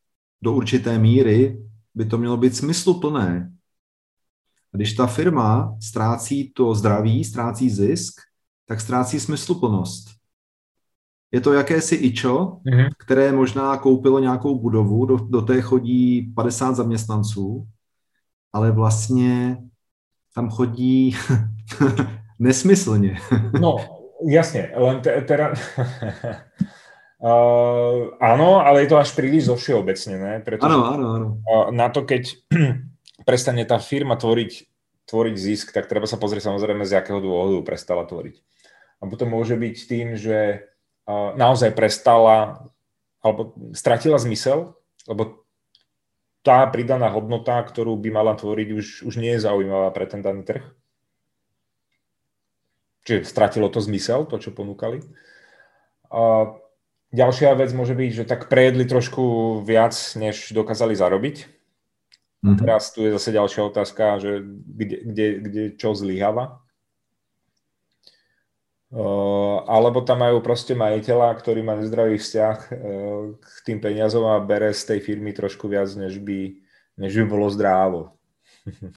Do určité míry by to mělo být smysluplné. Když ta firma ztrácí to zdraví, ztrácí zisk, tak ztrácí smysluplnost. Je to jakési ičo, mm-hmm. které možná koupilo nějakou budovu, do, do té chodí 50 zaměstnanců, ale vlastně tam chodí nesmyslně. no, jasne, len te, teraz... Uh, áno, ale je to až príliš zovšeobecnené, pretože áno, áno, áno. Uh, na to, keď prestane tá firma tvoriť, tvoriť zisk, tak treba sa pozrieť samozrejme, z akého dôvodu prestala tvoriť. A potom môže byť tým, že naozaj prestala alebo stratila zmysel, lebo tá pridaná hodnota, ktorú by mala tvoriť, už, už nie je zaujímavá pre ten daný trh. Čiže stratilo to zmysel, to, čo ponúkali. A ďalšia vec môže byť, že tak prejedli trošku viac, než dokázali zarobiť. Mm-hmm. Teraz tu je zase ďalšia otázka, že kde, kde, kde čo zlyháva. Uh, alebo tam majú proste majiteľa, ktorý má nezdravý vzťah uh, k tým peniazom a bere z tej firmy trošku viac, než by, než by bolo zdrávo.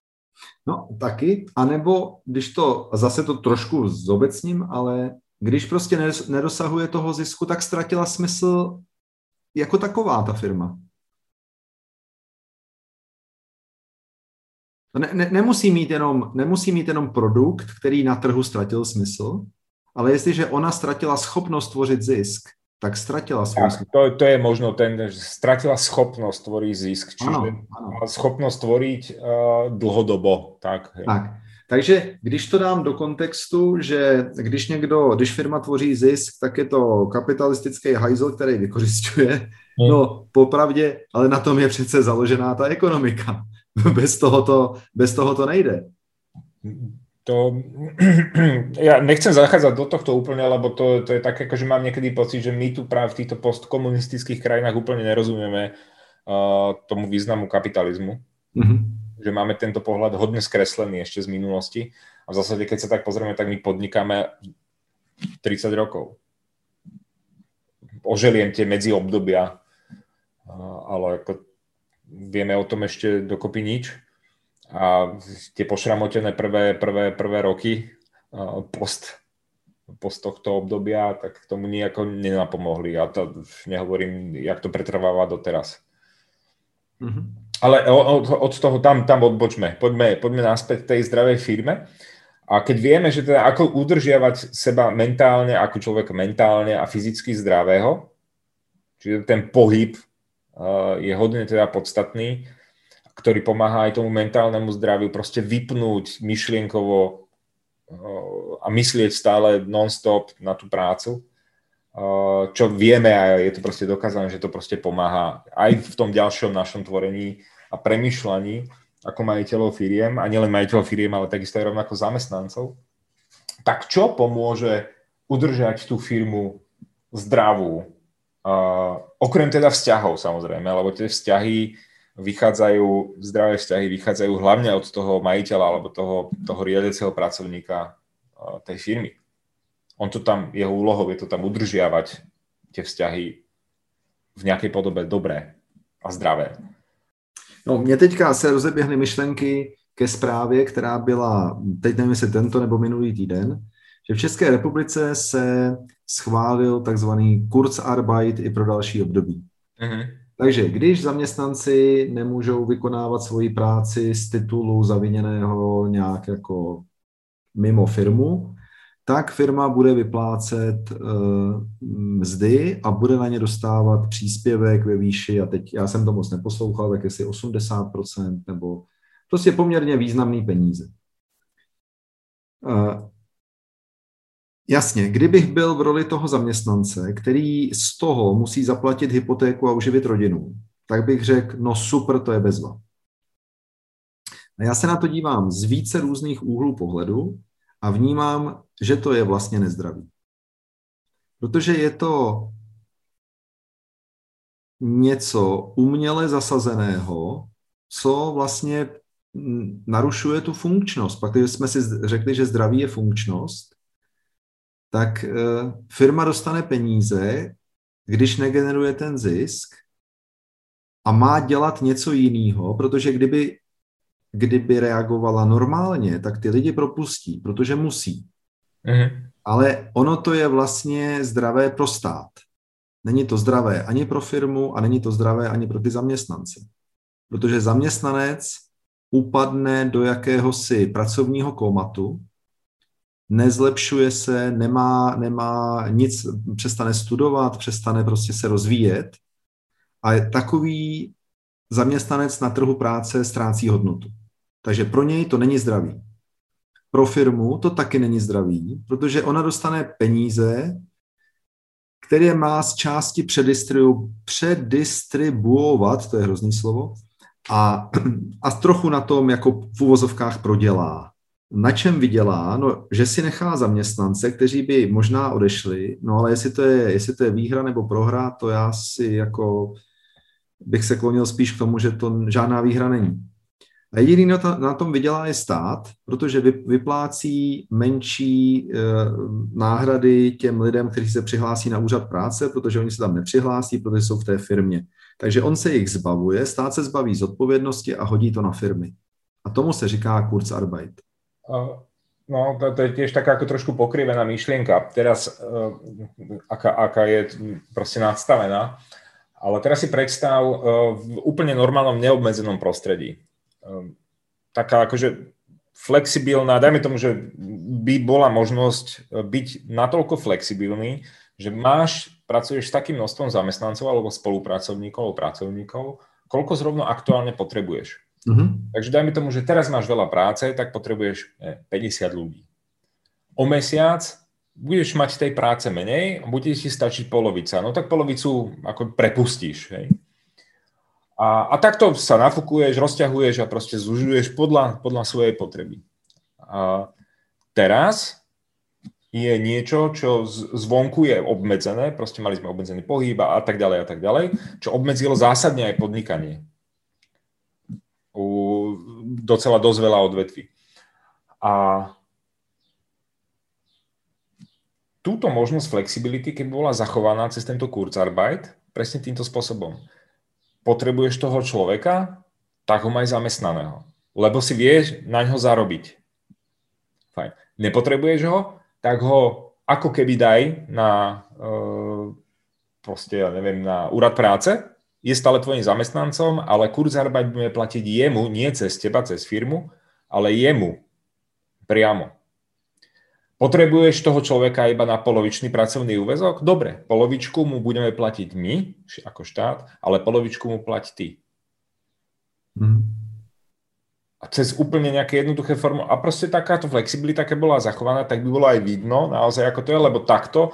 No, taky. A nebo, když to, zase to trošku zobecním, ale když prostě nedosahuje toho zisku, tak ztratila smysl jako taková ta firma. Ne, ne, nemusí, mít jenom, nemusí mít jenom produkt, který na trhu ztratil smysl, ale jestliže ona ztratila schopnost tvořit zisk, tak ztratila svůj tak, to, to je možno ten, že ztratila schopnost tvoriť zisk, čiže ano, ano. schopnost tvoriť uh, dlhodobo. Tak, tak. Takže když to dám do kontextu, že když někdo, když firma tvoří zisk, tak je to kapitalistický hajzl, který vykořišťuje. Hmm. No, popravdě, ale na tom je přece založená ta ekonomika. Bez toho to, bez toho to nejde. To, ja nechcem zachádzať do tohto úplne, lebo to, to je tak, že mám niekedy pocit, že my tu práve v týchto postkomunistických krajinách úplne nerozumieme uh, tomu významu kapitalizmu. Mm-hmm. Že máme tento pohľad hodne skreslený ešte z minulosti. A v zásade, keď sa tak pozrieme, tak my podnikáme 30 rokov. Oželiem tie medzi obdobia, uh, ale ako vieme o tom ešte dokopy nič a tie pošramotené prvé, prvé, prvé roky post, post tohto obdobia, tak k tomu nejako nenapomohli. A to nehovorím, jak to pretrváva doteraz. Mm-hmm. Ale od, od toho tam, tam odbočme. Poďme, poďme naspäť tej zdravej firme. A keď vieme, že teda ako udržiavať seba mentálne, ako človek mentálne a fyzicky zdravého, čiže ten pohyb uh, je hodne teda podstatný, ktorý pomáha aj tomu mentálnemu zdraviu, proste vypnúť myšlienkovo a myslieť stále non-stop na tú prácu, čo vieme a je to proste dokázané, že to proste pomáha aj v tom ďalšom našom tvorení a premyšľaní ako majiteľov firiem a nielen majiteľov firiem, ale takisto aj rovnako zamestnancov. Tak čo pomôže udržať tú firmu zdravú? Uh, okrem teda vzťahov samozrejme, lebo tie vzťahy vychádzajú, zdravé vzťahy vychádzajú hlavne od toho majiteľa alebo toho, toho riadeceho pracovníka tej firmy. On to tam, jeho úlohou je to tam udržiavať tie vzťahy v nějaké podobě dobré a zdravé. No, mě teďka se rozeběhly myšlenky ke zprávě, která byla, teď nevím, jestli tento nebo minulý týden, že v České republice se schválil takzvaný Kurzarbeit i pro další období. Mm-hmm. Takže když zaměstnanci nemůžou vykonávat svoji práci z titulu zaviněného nějak jako mimo firmu, tak firma bude vyplácet uh, mzdy a bude na ně dostávat příspěvek ve výši, a teď já jsem to moc neposlouchal, tak jestli 80% nebo prostě poměrně významný peníze. Uh, Jasně, kdybych byl v roli toho zaměstnance, který z toho musí zaplatit hypotéku a uživit rodinu, tak bych řekl, no super, to je bezva. A já se na to dívám z více různých úhlů pohledu a vnímám, že to je vlastně nezdravý. Protože je to něco uměle zasazeného, co vlastně narušuje tu funkčnost. Pak když jsme si řekli, že zdraví je funkčnost, tak eh, firma dostane peníze, když negeneruje ten zisk a má dělat něco jiného, protože kdyby, kdyby reagovala normálně, tak ty lidi propustí, protože musí. Mm-hmm. Ale ono to je vlastně zdravé pro stát. Není to zdravé ani pro firmu a není to zdravé ani pro ty zaměstnance. Protože zaměstnanec upadne do jakéhosi pracovního komatu, nezlepšuje se, nemá, nemá nic, přestane studovat, přestane prostě se rozvíjet a takový zaměstnanec na trhu práce ztrácí hodnotu. Takže pro něj to není zdravý. Pro firmu to taky není zdravý, protože ona dostane peníze, které má z části předistribu, předistribuovat, to je hrozný slovo, a, a trochu na tom jako v uvozovkách prodělá na čem vydělá? No, že si nechá zaměstnance, kteří by možná odešli, no ale jestli to je, jestli to je výhra nebo prohra, to já si jako bych se klonil spíš k tomu, že to žádná výhra není. A jediný na, to, na tom vydělá je stát, protože vyplácí menší e, náhrady těm lidem, kteří se přihlásí na úřad práce, protože oni se tam nepřihlásí, protože jsou v té firmě. Takže on se jich zbavuje, stát se zbaví z odpovědnosti a hodí to na firmy. A tomu se říká Kurzarbeit. No, to, to je tiež taká ako trošku pokrivená myšlienka. Teraz, uh, aká, aká je proste nadstavená. Ale teraz si predstav uh, v úplne normálnom, neobmedzenom prostredí. Uh, taká akože flexibilná, dajme tomu, že by bola možnosť byť natoľko flexibilný, že máš pracuješ s takým množstvom zamestnancov alebo spolupracovníkov alebo pracovníkov, koľko zrovna aktuálne potrebuješ. Mm-hmm. Takže dajme tomu, že teraz máš veľa práce, tak potrebuješ ne, 50 ľudí. O mesiac budeš mať tej práce menej a bude ti stačiť polovica. No tak polovicu ako prepustíš. Hej? A, a takto sa nafúkuješ, rozťahuješ a proste zužuješ podľa, podľa svojej potreby. A teraz je niečo, čo zvonku je obmedzené, proste mali sme obmedzený pohyb a tak ďalej a tak ďalej, čo obmedzilo zásadne aj podnikanie. Docela dosť veľa odvetví. A túto možnosť flexibility, keby bola zachovaná cez tento Kurzarbeit, presne týmto spôsobom. Potrebuješ toho človeka, tak ho maj zamestnaného. Lebo si vieš na ňo zarobiť. Fajn. Nepotrebuješ ho, tak ho ako keby daj na uh, proste, ja neviem, na úrad práce, je stále tvojim zamestnancom, ale Kurzarbeit bude platiť jemu, nie cez teba, cez firmu, ale jemu priamo. Potrebuješ toho človeka iba na polovičný pracovný úvezok? Dobre, polovičku mu budeme platiť my, ako štát, ale polovičku mu plať ty. Mm. A cez úplne nejaké jednoduché formu. A proste takáto flexibilita, keď bola zachovaná, tak by bolo aj vidno naozaj, ako to je, lebo takto,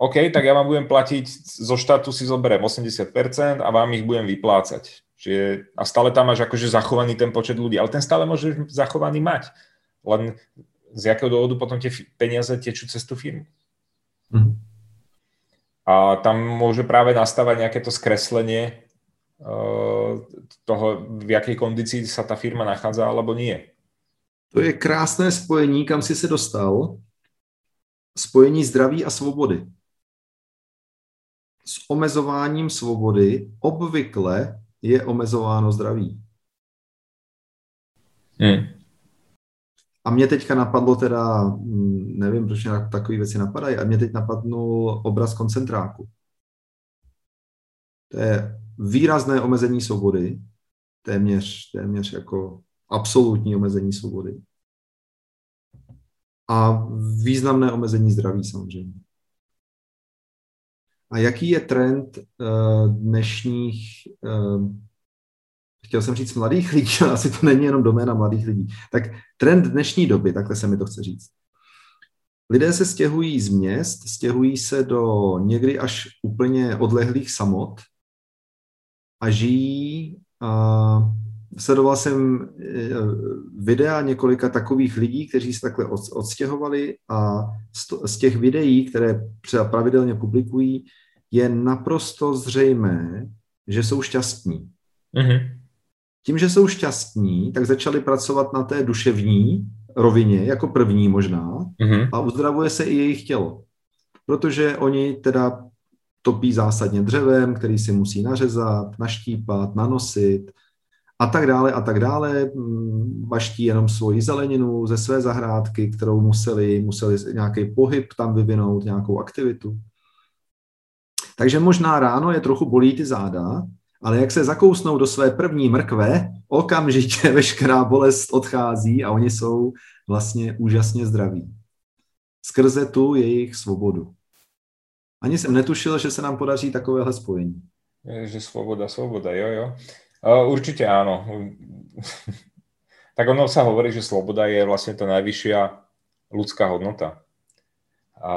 OK, tak ja vám budem platiť, zo štátu si zoberiem 80% a vám ich budem vyplácať. Čiže, a stále tam máš akože zachovaný ten počet ľudí, ale ten stále môžeš zachovaný mať. Len z jakého dôvodu potom tie peniaze tečú cez tú firmu. Mm. A tam môže práve nastávať nejaké to skreslenie uh, toho, v jakej kondícii sa ta firma nachádza, alebo nie. To je krásné spojení, kam si se dostal. Spojení zdraví a svobody. S omezováním svobody obvykle je omezováno zdraví. Hmm. A mě teďka napadlo teda, mm, nevím, proč mě takové věci napadají, a mě teď napadnul obraz koncentráku. To je výrazné omezení svobody, téměř, téměř jako absolutní omezení svobody. A významné omezení zdraví samozřejmě. A jaký je trend uh, dnešních uh, chtěl jsem říct mladých lidí, ale asi to není jenom doména mladých lidí. Tak trend dnešní doby, takhle se mi to chce říct. Lidé se stěhují z měst, stěhují se do někdy až úplně odlehlých samot a žijí. A sledoval jsem e, videa několika takových lidí, kteří se takhle odstěhovali a z těch videí, které třeba pravidelně publikují, je naprosto zřejmé, že jsou šťastní. Mm-hmm tím, že jsou šťastní, tak začali pracovat na té duševní rovině, jako první možná, mm-hmm. a uzdravuje se i jejich tělo. Protože oni teda topí zásadně dřevem, který si musí nařezat, naštípat, nanosit a tak dále a tak dále. Maští jenom svoji zeleninu ze své zahrádky, kterou museli, museli nějaký pohyb tam vyvinout, nějakou aktivitu. Takže možná ráno je trochu bolí ty záda, ale jak se zakousnou do své první mrkve, okamžitě veškerá bolest odchází a oni jsou vlastně úžasně zdraví. Skrze tu jejich svobodu. Ani jsem netušil, že se nám podaří takovéhle spojení. Že svoboda, svoboda, jo, jo. Uh, určite áno. tak ono sa hovorí, že sloboda je vlastne tá najvyššia ľudská hodnota. A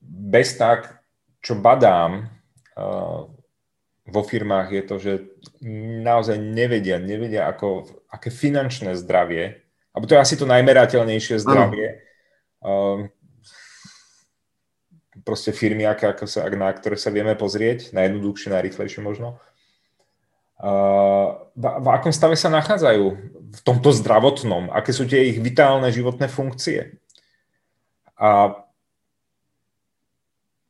bez tak, čo badám, uh, vo firmách je to, že naozaj nevedia, nevedia ako, aké finančné zdravie, alebo to je asi to najmerateľnejšie zdravie, um, proste firmy, aké, ako sa, na ktoré sa vieme pozrieť, najjednoduchšie, najrychlejšie možno. Uh, v, akom stave sa nachádzajú v tomto zdravotnom? Aké sú tie ich vitálne životné funkcie? A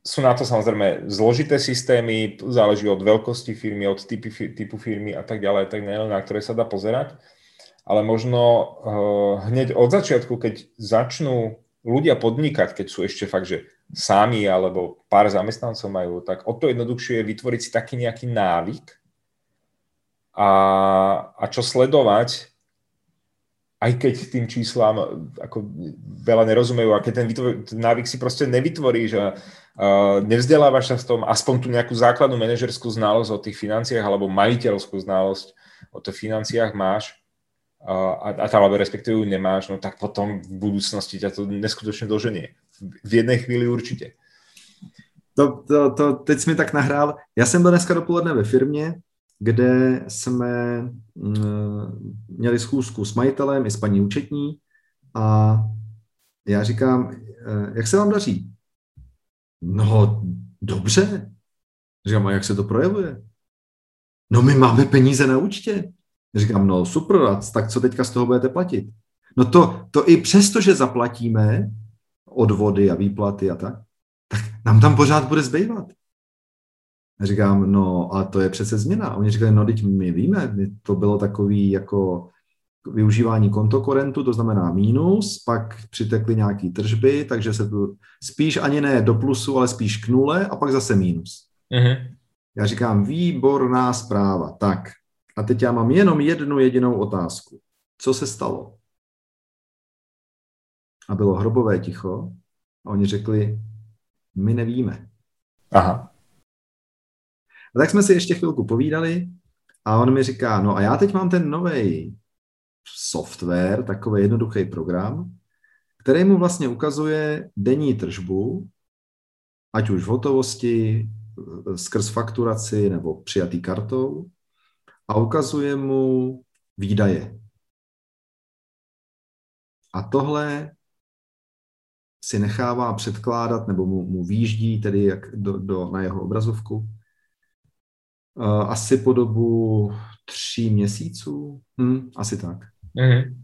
sú na to samozrejme zložité systémy, záleží od veľkosti firmy, od typy, typu firmy a tak ďalej, tak ďalej, na ktoré sa dá pozerať. Ale možno uh, hneď od začiatku, keď začnú ľudia podnikať, keď sú ešte fakt, že sami alebo pár zamestnancov majú, tak o to jednoduchšie je vytvoriť si taký nejaký návyk a, a čo sledovať, aj keď tým číslám ako veľa nerozumejú a keď ten, vytvor, ten návyk si proste nevytvoríš a uh, nevzdelávaš sa v tom, aspoň tú nejakú základnú manažerskú znalosť o tých financiách alebo majiteľskú znalosť o tých financiách máš a, a alebo respektíve ju nemáš, no tak potom v budúcnosti ťa to neskutočne doženie. V jednej chvíli určitě. To, to, to, teď jsi mi tak nahrál. Já jsem byl dneska dopoledne ve firmě kde jsme mm, měli schůzku s majitelem i s paní účetní a já říkám, eh, jak se vám daří? No, dobře. Říkám, a jak se to projevuje? No, my máme peníze na účtě. Říkám, no super, tak co teďka z toho budete platit? No to, to i přesto, že zaplatíme odvody a výplaty a tak, tak nám tam pořád bude zbývat. A říkám, no a to je přece změna. A oni říkali, no teď my víme, to bylo takový jako využívání kontokorentu, to znamená mínus, pak přitekly nějaké tržby, takže se tu spíš ani ne do plusu, ale spíš k nule a pak zase mínus. Mm-hmm. Já říkám, výborná zpráva. Tak, a teď já mám jenom jednu jedinou otázku. Co se stalo? A bylo hrobové ticho a oni řekli, my nevíme. Aha. A tak jsme si ještě chvilku povídali a on mi říká, no a já teď mám ten nový software, takový jednoduchý program, který mu vlastně ukazuje denní tržbu, ať už v hotovosti, skrz fakturaci nebo přijatý kartou a ukazuje mu výdaje. A tohle si nechává předkládat nebo mu, mu výjíždí tedy jak do, do, na jeho obrazovku asi po dobu tří měsíců, hm, asi tak. Mm-hmm.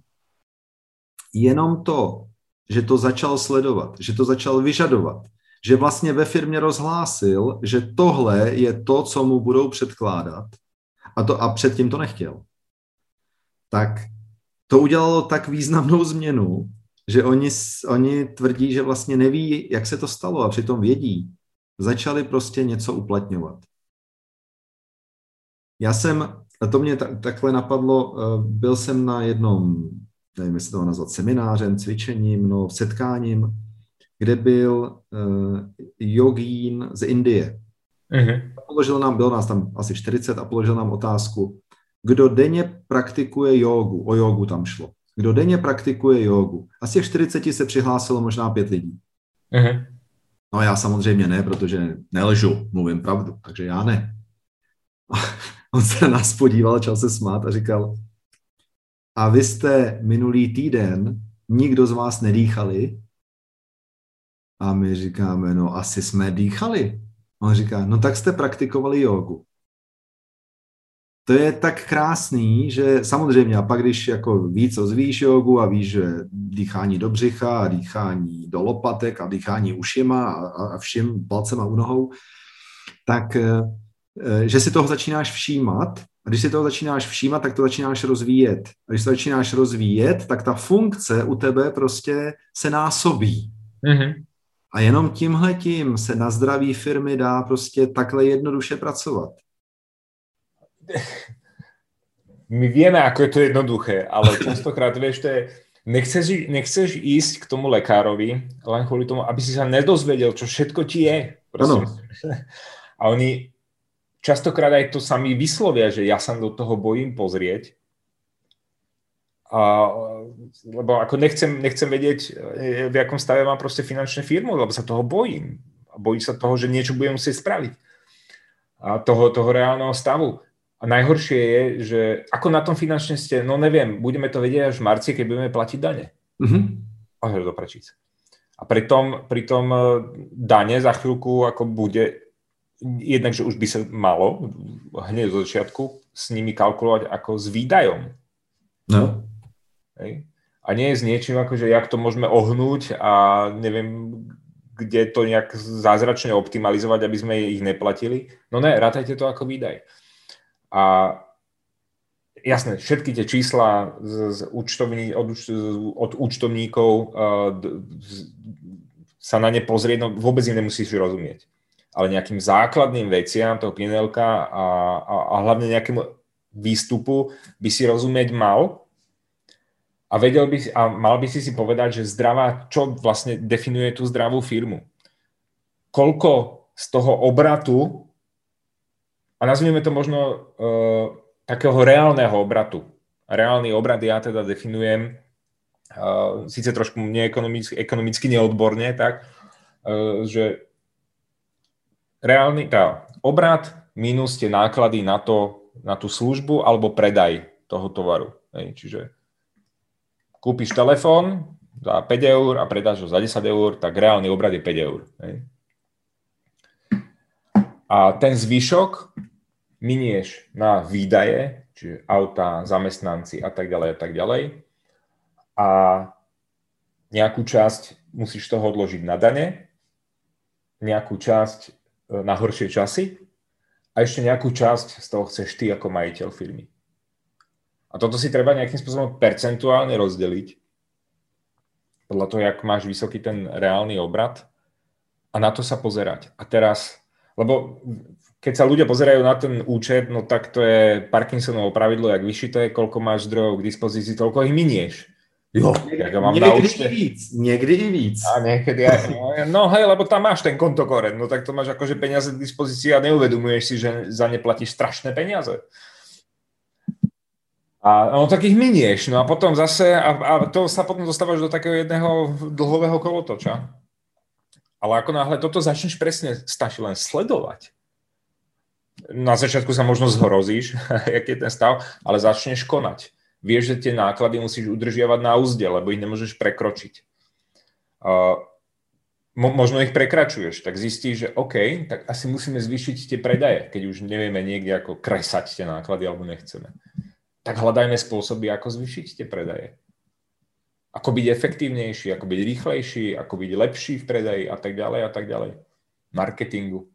Jenom to, že to začal sledovat, že to začal vyžadovat, že vlastně ve firmě rozhlásil, že tohle je to, co mu budou předkládat a, to, a předtím to nechtěl. Tak to udělalo tak významnou změnu, že oni, oni tvrdí, že vlastně neví, jak se to stalo a přitom vědí. Začali prostě něco uplatňovat. Já jsem, a to mě ta, takhle napadlo, eh, byl jsem na jednom, nevím, jestli to nazvat seminářem, cvičením, no, setkáním, kde byl uh, jogín z Indie. Uh-huh. Položil nám, bylo nás tam asi 40 a položil nám otázku, kdo denně praktikuje jogu, o jogu tam šlo, kdo denně praktikuje jogu. A z těch 40 se přihlásilo možná pět lidí. Uh-huh. No já samozřejmě ne, protože nelžu, mluvím pravdu, takže já ne. On se na nás podíval, začal se smát a říkal, a vy jste minulý týden, nikdo z vás nedýchali? A my říkáme, no asi jsme dýchali. On říká, no tak jste praktikovali jogu. To je tak krásný, že samozřejmě, a pak když jako víc ozvíš jogu a víš, že dýchání do břicha a dýchání do lopatek a dýchání ušima a, a všim palcema u nohou, tak Eh, že si toho začínáš všímat a když si toho začínáš všímat, tak to začínáš rozvíjet. A když to začínáš rozvíjet, tak ta funkce u tebe prostě se násobí. Mm-hmm. A jenom tímhletím se na zdraví firmy dá prostě takhle jednoduše pracovat. My víme, jak je to jednoduché, ale častokrát, vieš, to je, nechceš, nechceš ísť k tomu lekárovi len kvôli tomu, aby si sa nedozvedel, čo všetko ti je. Ano. A oni častokrát aj to sami vyslovia, že ja sa do toho bojím pozrieť. A, lebo ako nechcem, nechcem vedieť, v jakom stave mám proste finančné firmu, lebo sa toho bojím. A bojím sa toho, že niečo budem musieť spraviť. A toho, toho reálneho stavu. A najhoršie je, že ako na tom finančne ste, no neviem, budeme to vedieť až v marci, keď budeme platiť dane. Mm-hmm. A do prečíc. A pritom, pritom eh, dane za chvíľku ako bude jednak, že už by sa malo hneď zo začiatku s nimi kalkulovať ako s výdajom. No. Hej. A nie je s niečím ako, že jak to môžeme ohnúť a neviem, kde to nejak zázračne optimalizovať, aby sme ich neplatili. No ne, rátajte to ako výdaj. A jasné, všetky tie čísla z, z účtovní, od, od účtovníkov uh, sa na ne pozrieť, no vôbec im nemusíš rozumieť ale nejakým základným veciam toho PNLka a, a, a hlavne nejakému výstupu by si rozumieť mal. a vedel by a mal by si si povedať, že zdravá, čo vlastne definuje tú zdravú firmu. Koľko z toho obratu, a nazvime to možno uh, takého reálneho obratu. Reálny obrad ja teda definujem, uh, síce trošku neekonomicky, ekonomicky neodborne, tak, uh, že reálny, tá, obrad minus tie náklady na, to, na tú službu alebo predaj toho tovaru. Hej, čiže kúpiš telefón za 5 eur a predáš ho za 10 eur, tak reálny obrad je 5 eur. Hej. A ten zvyšok minieš na výdaje, čiže auta, zamestnanci a tak ďalej a tak ďalej. A nejakú časť musíš toho odložiť na dane, nejakú časť na horšie časy a ešte nejakú časť z toho chceš ty ako majiteľ firmy. A toto si treba nejakým spôsobom percentuálne rozdeliť podľa toho, jak máš vysoký ten reálny obrad a na to sa pozerať. A teraz, lebo keď sa ľudia pozerajú na ten účet, no tak to je Parkinsonovo pravidlo, jak vyšší to je, koľko máš zdrojov k dispozícii, toľko ich minieš. Jo, jak mám někdy na i víc, někdy i víc. A aj, no, no hej, lebo tam máš ten kontokorent, no tak to máš akože peniaze k dispozícii a neuvedomuješ si, že za ne platíš strašné peniaze. A no tak ich minieš, no a potom zase, a, a to sa potom dostávaš do takého jedného dlhového kolotoča. Ale ako náhle toto začneš presne, stačí len sledovať. Na začiatku sa možno zhrozíš, jaký je ten stav, ale začneš konať. Vieš, že tie náklady musíš udržiavať na úzde, lebo ich nemôžeš prekročiť. Uh, mo- možno ich prekračuješ, tak zistíš, že OK, tak asi musíme zvýšiť tie predaje, keď už nevieme niekde ako kresať tie náklady alebo nechceme tak hľadajme spôsoby, ako zvyšiť tie predaje. Ako byť efektívnejší, ako byť rýchlejší, ako byť lepší v predaji a tak ďalej a tak ďalej. Marketingu.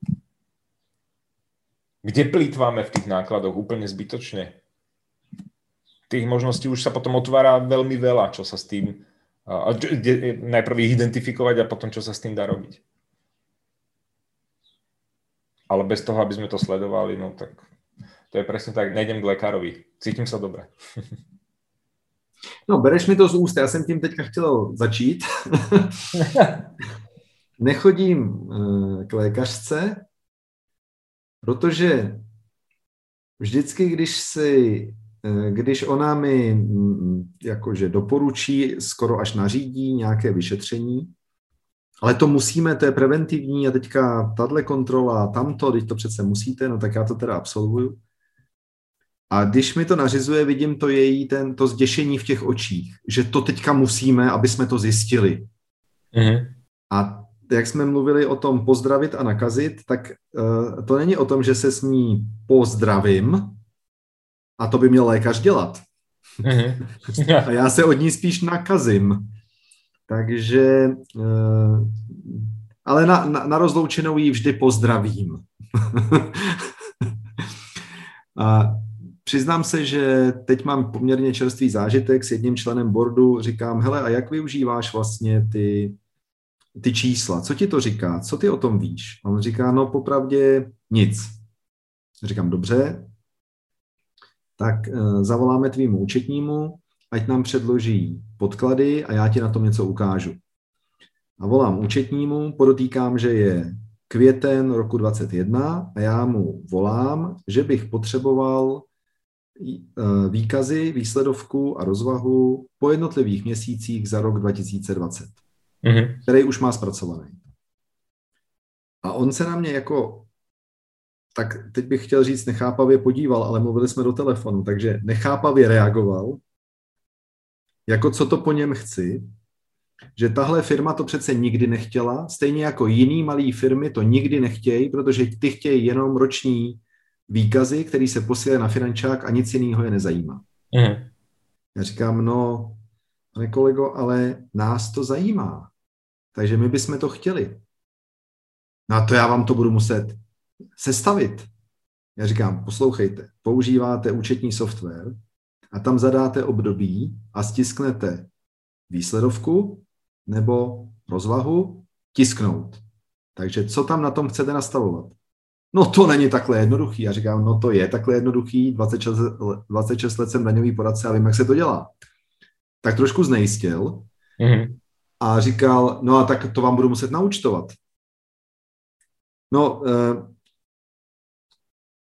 Kde plýtváme v tých nákladoch úplne zbytočne? Tých možností už sa potom otvára veľmi veľa, čo sa s tým... A, najprv ich identifikovať a potom, čo sa s tým dá robiť. Ale bez toho, aby sme to sledovali, no tak to je presne tak, nejdem k lékarovi, cítím se dobře. No, bereš mi to z úst, já jsem tím teďka chtěl začít. Nechodím eh, k lékařce, protože vždycky, když si, když ona mi mm, jakože doporučí, skoro až nařídí nějaké vyšetření, ale to musíme, to je preventivní a teďka tahle kontrola, tamto, teď to přece musíte, no tak já to teda absolvuju. A když mi to nařizuje, vidím to její, ten, to zděšení v těch očích, že to teďka musíme, aby jsme to zjistili. Mm-hmm. A jak jsme mluvili o tom pozdravit a nakazit, tak uh, to není o tom, že se s ní pozdravím a to by měl lékař dělat. Mm-hmm. a já se od ní spíš nakazím. Takže, uh, ale na, na, na rozloučenou ji vždy pozdravím. a Přiznám se, že teď mám poměrně čerstvý zážitek s jedním členem boardu. Říkám, hele, a jak využíváš vlastně ty, ty čísla? Co ti to říká? Co ty o tom víš? A on říká, no popravdě nic. Říkám, dobře, tak uh, zavoláme tvýmu účetnímu, ať nám předloží podklady a já ti na tom něco ukážu. A volám účetnímu, podotýkám, že je květen roku 21 a já mu volám, že bych potřeboval Eh, výkazy, výsledovku a rozvahu po jednotlivých měsících za rok 2020, mm-hmm. který už má zpracovaný. A on se na mě jako, tak teď bych chtěl říct, nechápavě podíval, ale mluvili jsme do telefonu, takže nechápavě reagoval, jako co to po něm chci, že tahle firma to přece nikdy nechtěla, stejně jako jiný malý firmy to nikdy nechtějí, protože ty chtějí jenom roční výkazy, který se posílají na finančák a nic jiného je nezajímá. Mm. Já říkám, no, pane kolego, ale nás to zajímá. Takže my bychom to chtěli. No a to já vám to budu muset sestavit. Já říkám, poslouchejte, používáte účetní software a tam zadáte období a stisknete výsledovku nebo rozvahu tisknout. Takže co tam na tom chcete nastavovat? No to není takhle jednoduchý. Já říkám, no to je takhle jednoduchý, 26, 26 let jsem daňový poradce a vím, jak se to dělá. tak trošku znejistil mm-hmm. a říkal, no a tak to vám budu muset naučtovat. No, eh,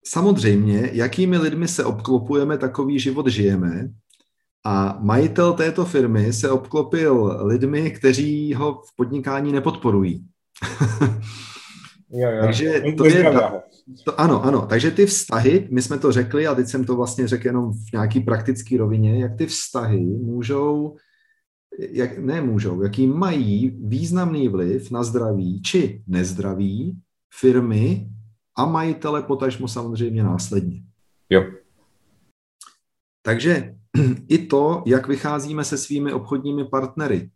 samozřejmě, jakými lidmi se obklopujeme, takový život žijeme. A majitel této firmy se obklopil lidmi, kteří ho v podnikání nepodporují. jo, jo. Takže to je, to, ano, ano, takže ty vztahy, my jsme to řekli a teď jsem to vlastně řekl jenom v nějaký praktický rovině, jak ty vztahy můžou, jak, ne můžou, jaký mají významný vliv na zdraví či nezdraví firmy a majitele potažmo samozřejmě následně. Jo. Takže i to, jak vycházíme se svými obchodními partnery,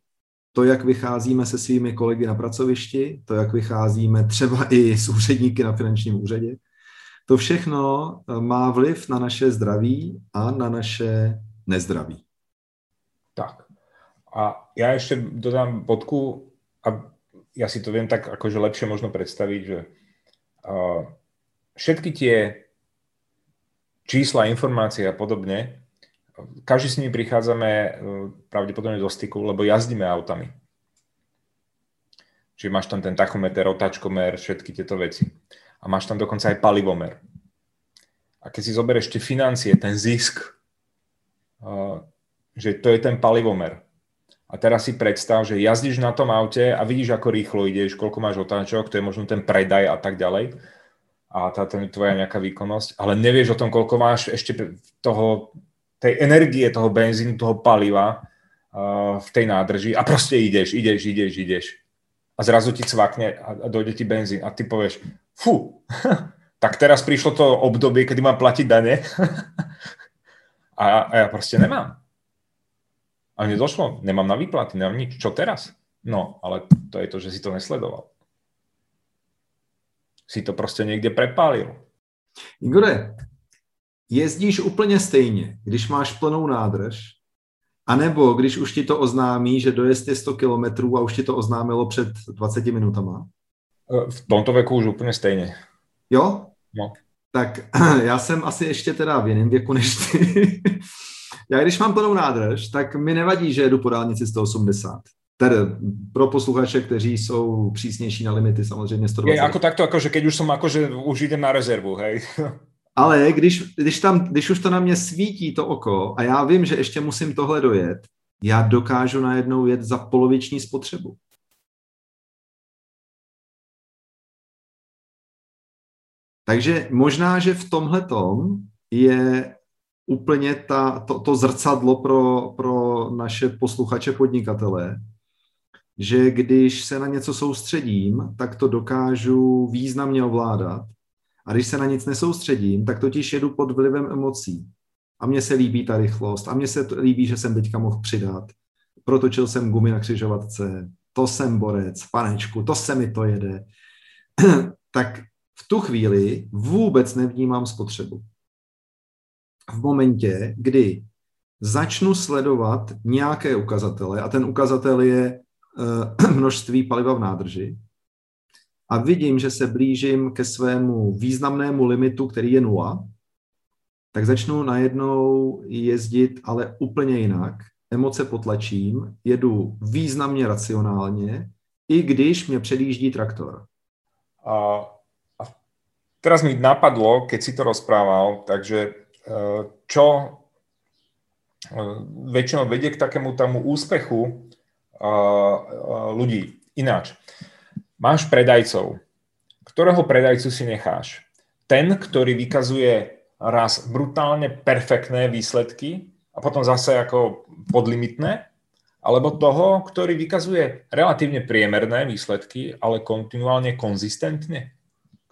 to, jak vycházíme se svými kolegy na pracovišti, to, jak vycházíme třeba i s úředníky na finančním úřadě, to všechno eh, má vliv na naše zdraví a na naše nezdraví. Tak. A já ještě dodám bodku, a ja si to viem tak akože lepšie možno predstaviť, že všetky tie čísla, informácie a podobne každý s nimi prichádzame e, pravdepodobne do styku, lebo jazdíme autami. Čiže máš tam ten tachometer, otáčkomer, všetky tieto veci. A máš tam dokonca aj palivomer. A keď si zoberieš tie financie, ten zisk, e, že to je ten palivomer. A teraz si predstav, že jazdíš na tom aute a vidíš, ako rýchlo ideš, koľko máš otáčok, to je možno ten predaj a tak ďalej. A tá, tá tvoja nejaká výkonnosť, ale nevieš o tom, koľko máš ešte toho tej energie toho benzínu, toho paliva uh, v tej nádrži a proste ideš, ideš, ideš, ideš. A zrazu ti cvakne a, a dojde ti benzín a ty povieš, fú, tak teraz prišlo to obdobie, kedy mám platiť dane a, a ja proste nemám. A mne došlo, nemám na výplaty, nemám nič. Čo teraz? No, ale to je to, že si to nesledoval. Si to proste niekde prepálil. Igore, jezdíš úplně stejně, když máš plnou nádrž, anebo když už ti to oznámí, že dojezd je 100 kilometrů a už ti to oznámilo před 20 minutama? E, v tomto věku už úplně stejně. Jo? No. Tak já jsem asi ještě teda v jiném věku než ty. Já když mám plnou nádrž, tak mi nevadí, že jedu po dálnici 180. Tedy pro posluchače, kteří jsou přísnější na limity, samozřejmě 120. Je, ako takto, akože keď už som akože už idem na rezervu, hej. Ale když, když, tam, když už to na mě svítí to oko a já vím, že ještě musím tohle dojet, já dokážu najednou jet za poloviční spotřebu. Takže možná, že v tomhle tom je úplně ta, to, to zrcadlo pro, pro naše posluchače podnikatele, že když se na něco soustředím, tak to dokážu významně ovládat a když se na nic nesoustředím, tak totiž jedu pod vlivem emocí. A mně se líbí ta rychlost. A mně se líbí, že jsem teďka mohl přidat. Protočil jsem gumy na křižovatce. To jsem borec, panečku, to se mi to jede. tak v tu chvíli vůbec nevnímám spotřebu. V momentě, kdy začnu sledovat nějaké ukazatele, a ten ukazatel je uh, množství paliva v nádrži, a vidím, že se blížím ke svému významnému limitu, který je nula, tak začnu najednou jezdit, ale úplně jinak. Emoce potlačím, jedu významně racionálně, i když mě předjíždí traktor. A, a teraz mi napadlo, keď si to rozprával, takže čo e, väčšinou vedie k takému tomu úspechu ľudí. Ináč, máš predajcov. Ktorého predajcu si necháš? Ten, ktorý vykazuje raz brutálne perfektné výsledky a potom zase ako podlimitné, alebo toho, ktorý vykazuje relatívne priemerné výsledky, ale kontinuálně konzistentně?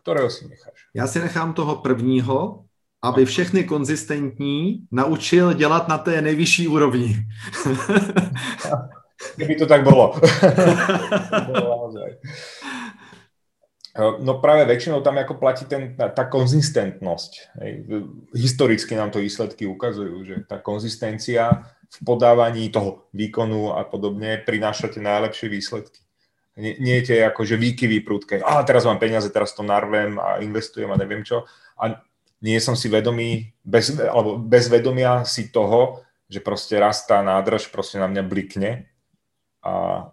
Ktorého si necháš? Já si nechám toho prvního, aby všechny konzistentní naučil dělat na té nejvyšší úrovni. Kdyby to tak bolo. No práve väčšinou tam ako platí ten, tá, konzistentnosť. Historicky nám to výsledky ukazujú, že tá konzistencia v podávaní toho výkonu a podobne prináša tie najlepšie výsledky. Nie, nie tie akože výkyvy prúdke. A teraz mám peniaze, teraz to narvem a investujem a neviem čo. A nie som si vedomý, bez, alebo bez vedomia si toho, že proste raz tá nádrž proste na mňa blikne a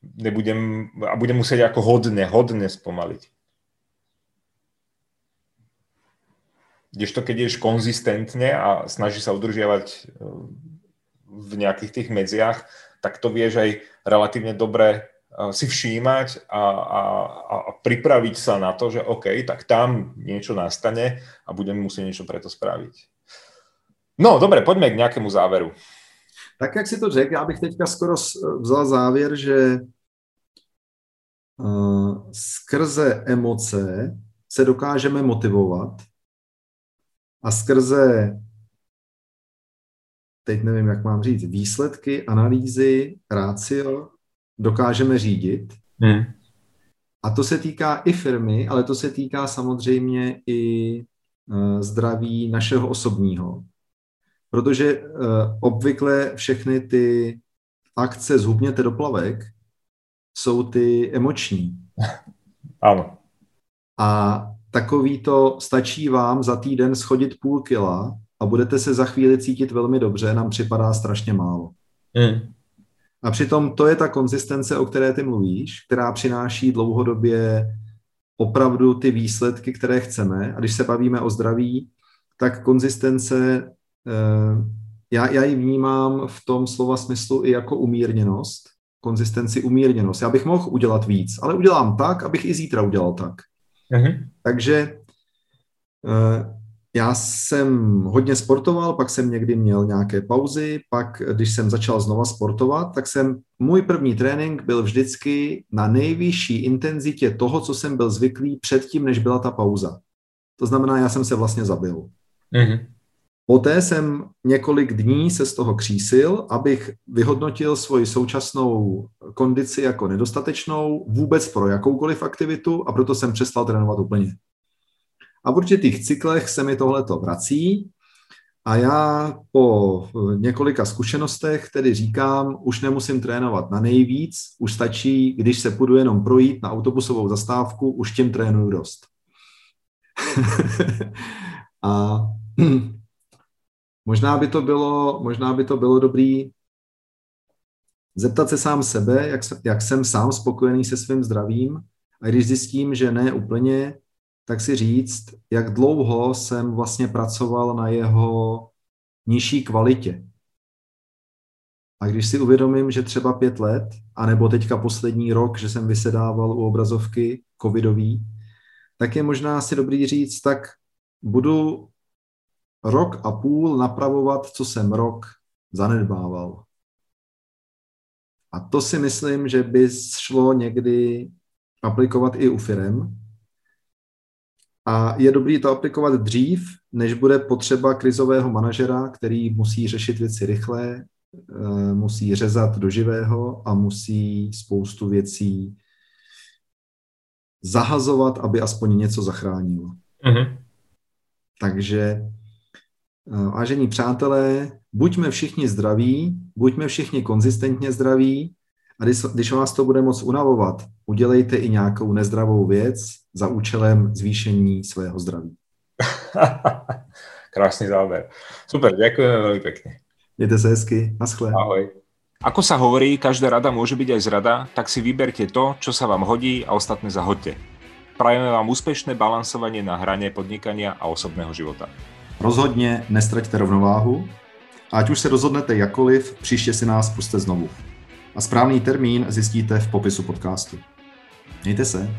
nebudem, a budem musieť ako hodne, hodne spomaliť. Kdežto keď ješ konzistentne a snaží sa udržiavať e, v nejakých tých medziach, tak to vieš aj relatívne dobre si všímať a, a, a pripraviť sa na to, že OK, tak tam niečo nastane a budem musieť niečo preto spraviť. No, dobre, poďme k nejakému záveru. Tak, jak si to řekl, já bych teďka skoro vzal závěr, že uh, skrze emoce se dokážeme motivovat a skrze, teď nevím, jak mám říct, výsledky, analýzy, rácio dokážeme řídit. Hmm. A to se týká i firmy, ale to se týká samozřejmě i uh, zdraví našeho osobního. Protože uh, obvykle všechny ty akce zhubněte do plavek jsou ty emoční. Ano. A takový to stačí vám za týden schodit půl kila a budete se za chvíli cítit velmi dobře, nám připadá strašně málo. Mm. A přitom to je ta konzistence, o které ty mluvíš, která přináší dlouhodobě opravdu ty výsledky, které chceme. A když se bavíme o zdraví, tak konzistence, eh, já, já ji vnímám v tom slova smyslu i jako umírněnost, konzistenci umírněnost. Já bych mohl udělat víc, ale udělám tak, abych i zítra udělal tak. Mm-hmm. Takže eh, já jsem hodně sportoval, pak jsem někdy měl nějaké pauzy, pak když jsem začal znova sportovat, tak jsem, můj první trénink byl vždycky na nejvyšší intenzitě toho, co jsem byl zvyklý předtím, než byla ta pauza. To znamená, já jsem se vlastně zabil. Mm-hmm. Poté jsem několik dní se z toho křísil, abych vyhodnotil svoji současnou kondici jako nedostatečnou vůbec pro jakoukoliv aktivitu a proto jsem přestal trénovat úplně. A v určitých cyklech se mi tohleto vrací a já po několika zkušenostech tedy říkám, už nemusím trénovat na nejvíc, už stačí, když se půjdu jenom projít na autobusovou zastávku, už tím trénuju dost. a Možná by to bylo, možná by to bylo dobrý zeptat se sám sebe, jak, jak jsem sám spokojený se svým zdravím a když zjistím, že ne úplně, tak si říct, jak dlouho jsem vlastně pracoval na jeho nižší kvalitě. A když si uvědomím, že třeba pět let, anebo teďka poslední rok, že jsem vysedával u obrazovky covidový, tak je možná si dobrý říct, tak budu rok a půl napravovat, co jsem rok zanedbával. A to si myslím, že by šlo někdy aplikovat i u firem. A je dobré to aplikovat dřív, než bude potřeba krizového manažera, který musí řešit věci rychle, eh, musí řezat do živého a musí spoustu věcí zahazovat, aby aspoň něco zachránil. Mm-hmm. Takže Eh, vážení přátelé, buďme všichni zdraví, buďme všichni konzistentně zdraví a když, když vás to bude moc unavovat, udělejte i nějakou nezdravou věc za účelem zvýšení svého zdraví. Krásný záver. Super, ďakujeme veľmi pekne. Mějte se hezky. Naschle. Ahoj. Ako sa hovorí, každá rada môže byť aj zrada, tak si vyberte to, čo sa vám hodí a ostatné zahoďte. Prajeme vám úspešné balansovanie na hrane podnikania a osobného života. Rozhodně nestraťte rovnováhu a ať už se rozhodnete jakoliv, příště si nás puste znovu. A správný termín zjistíte v popisu podcastu. Mějte se.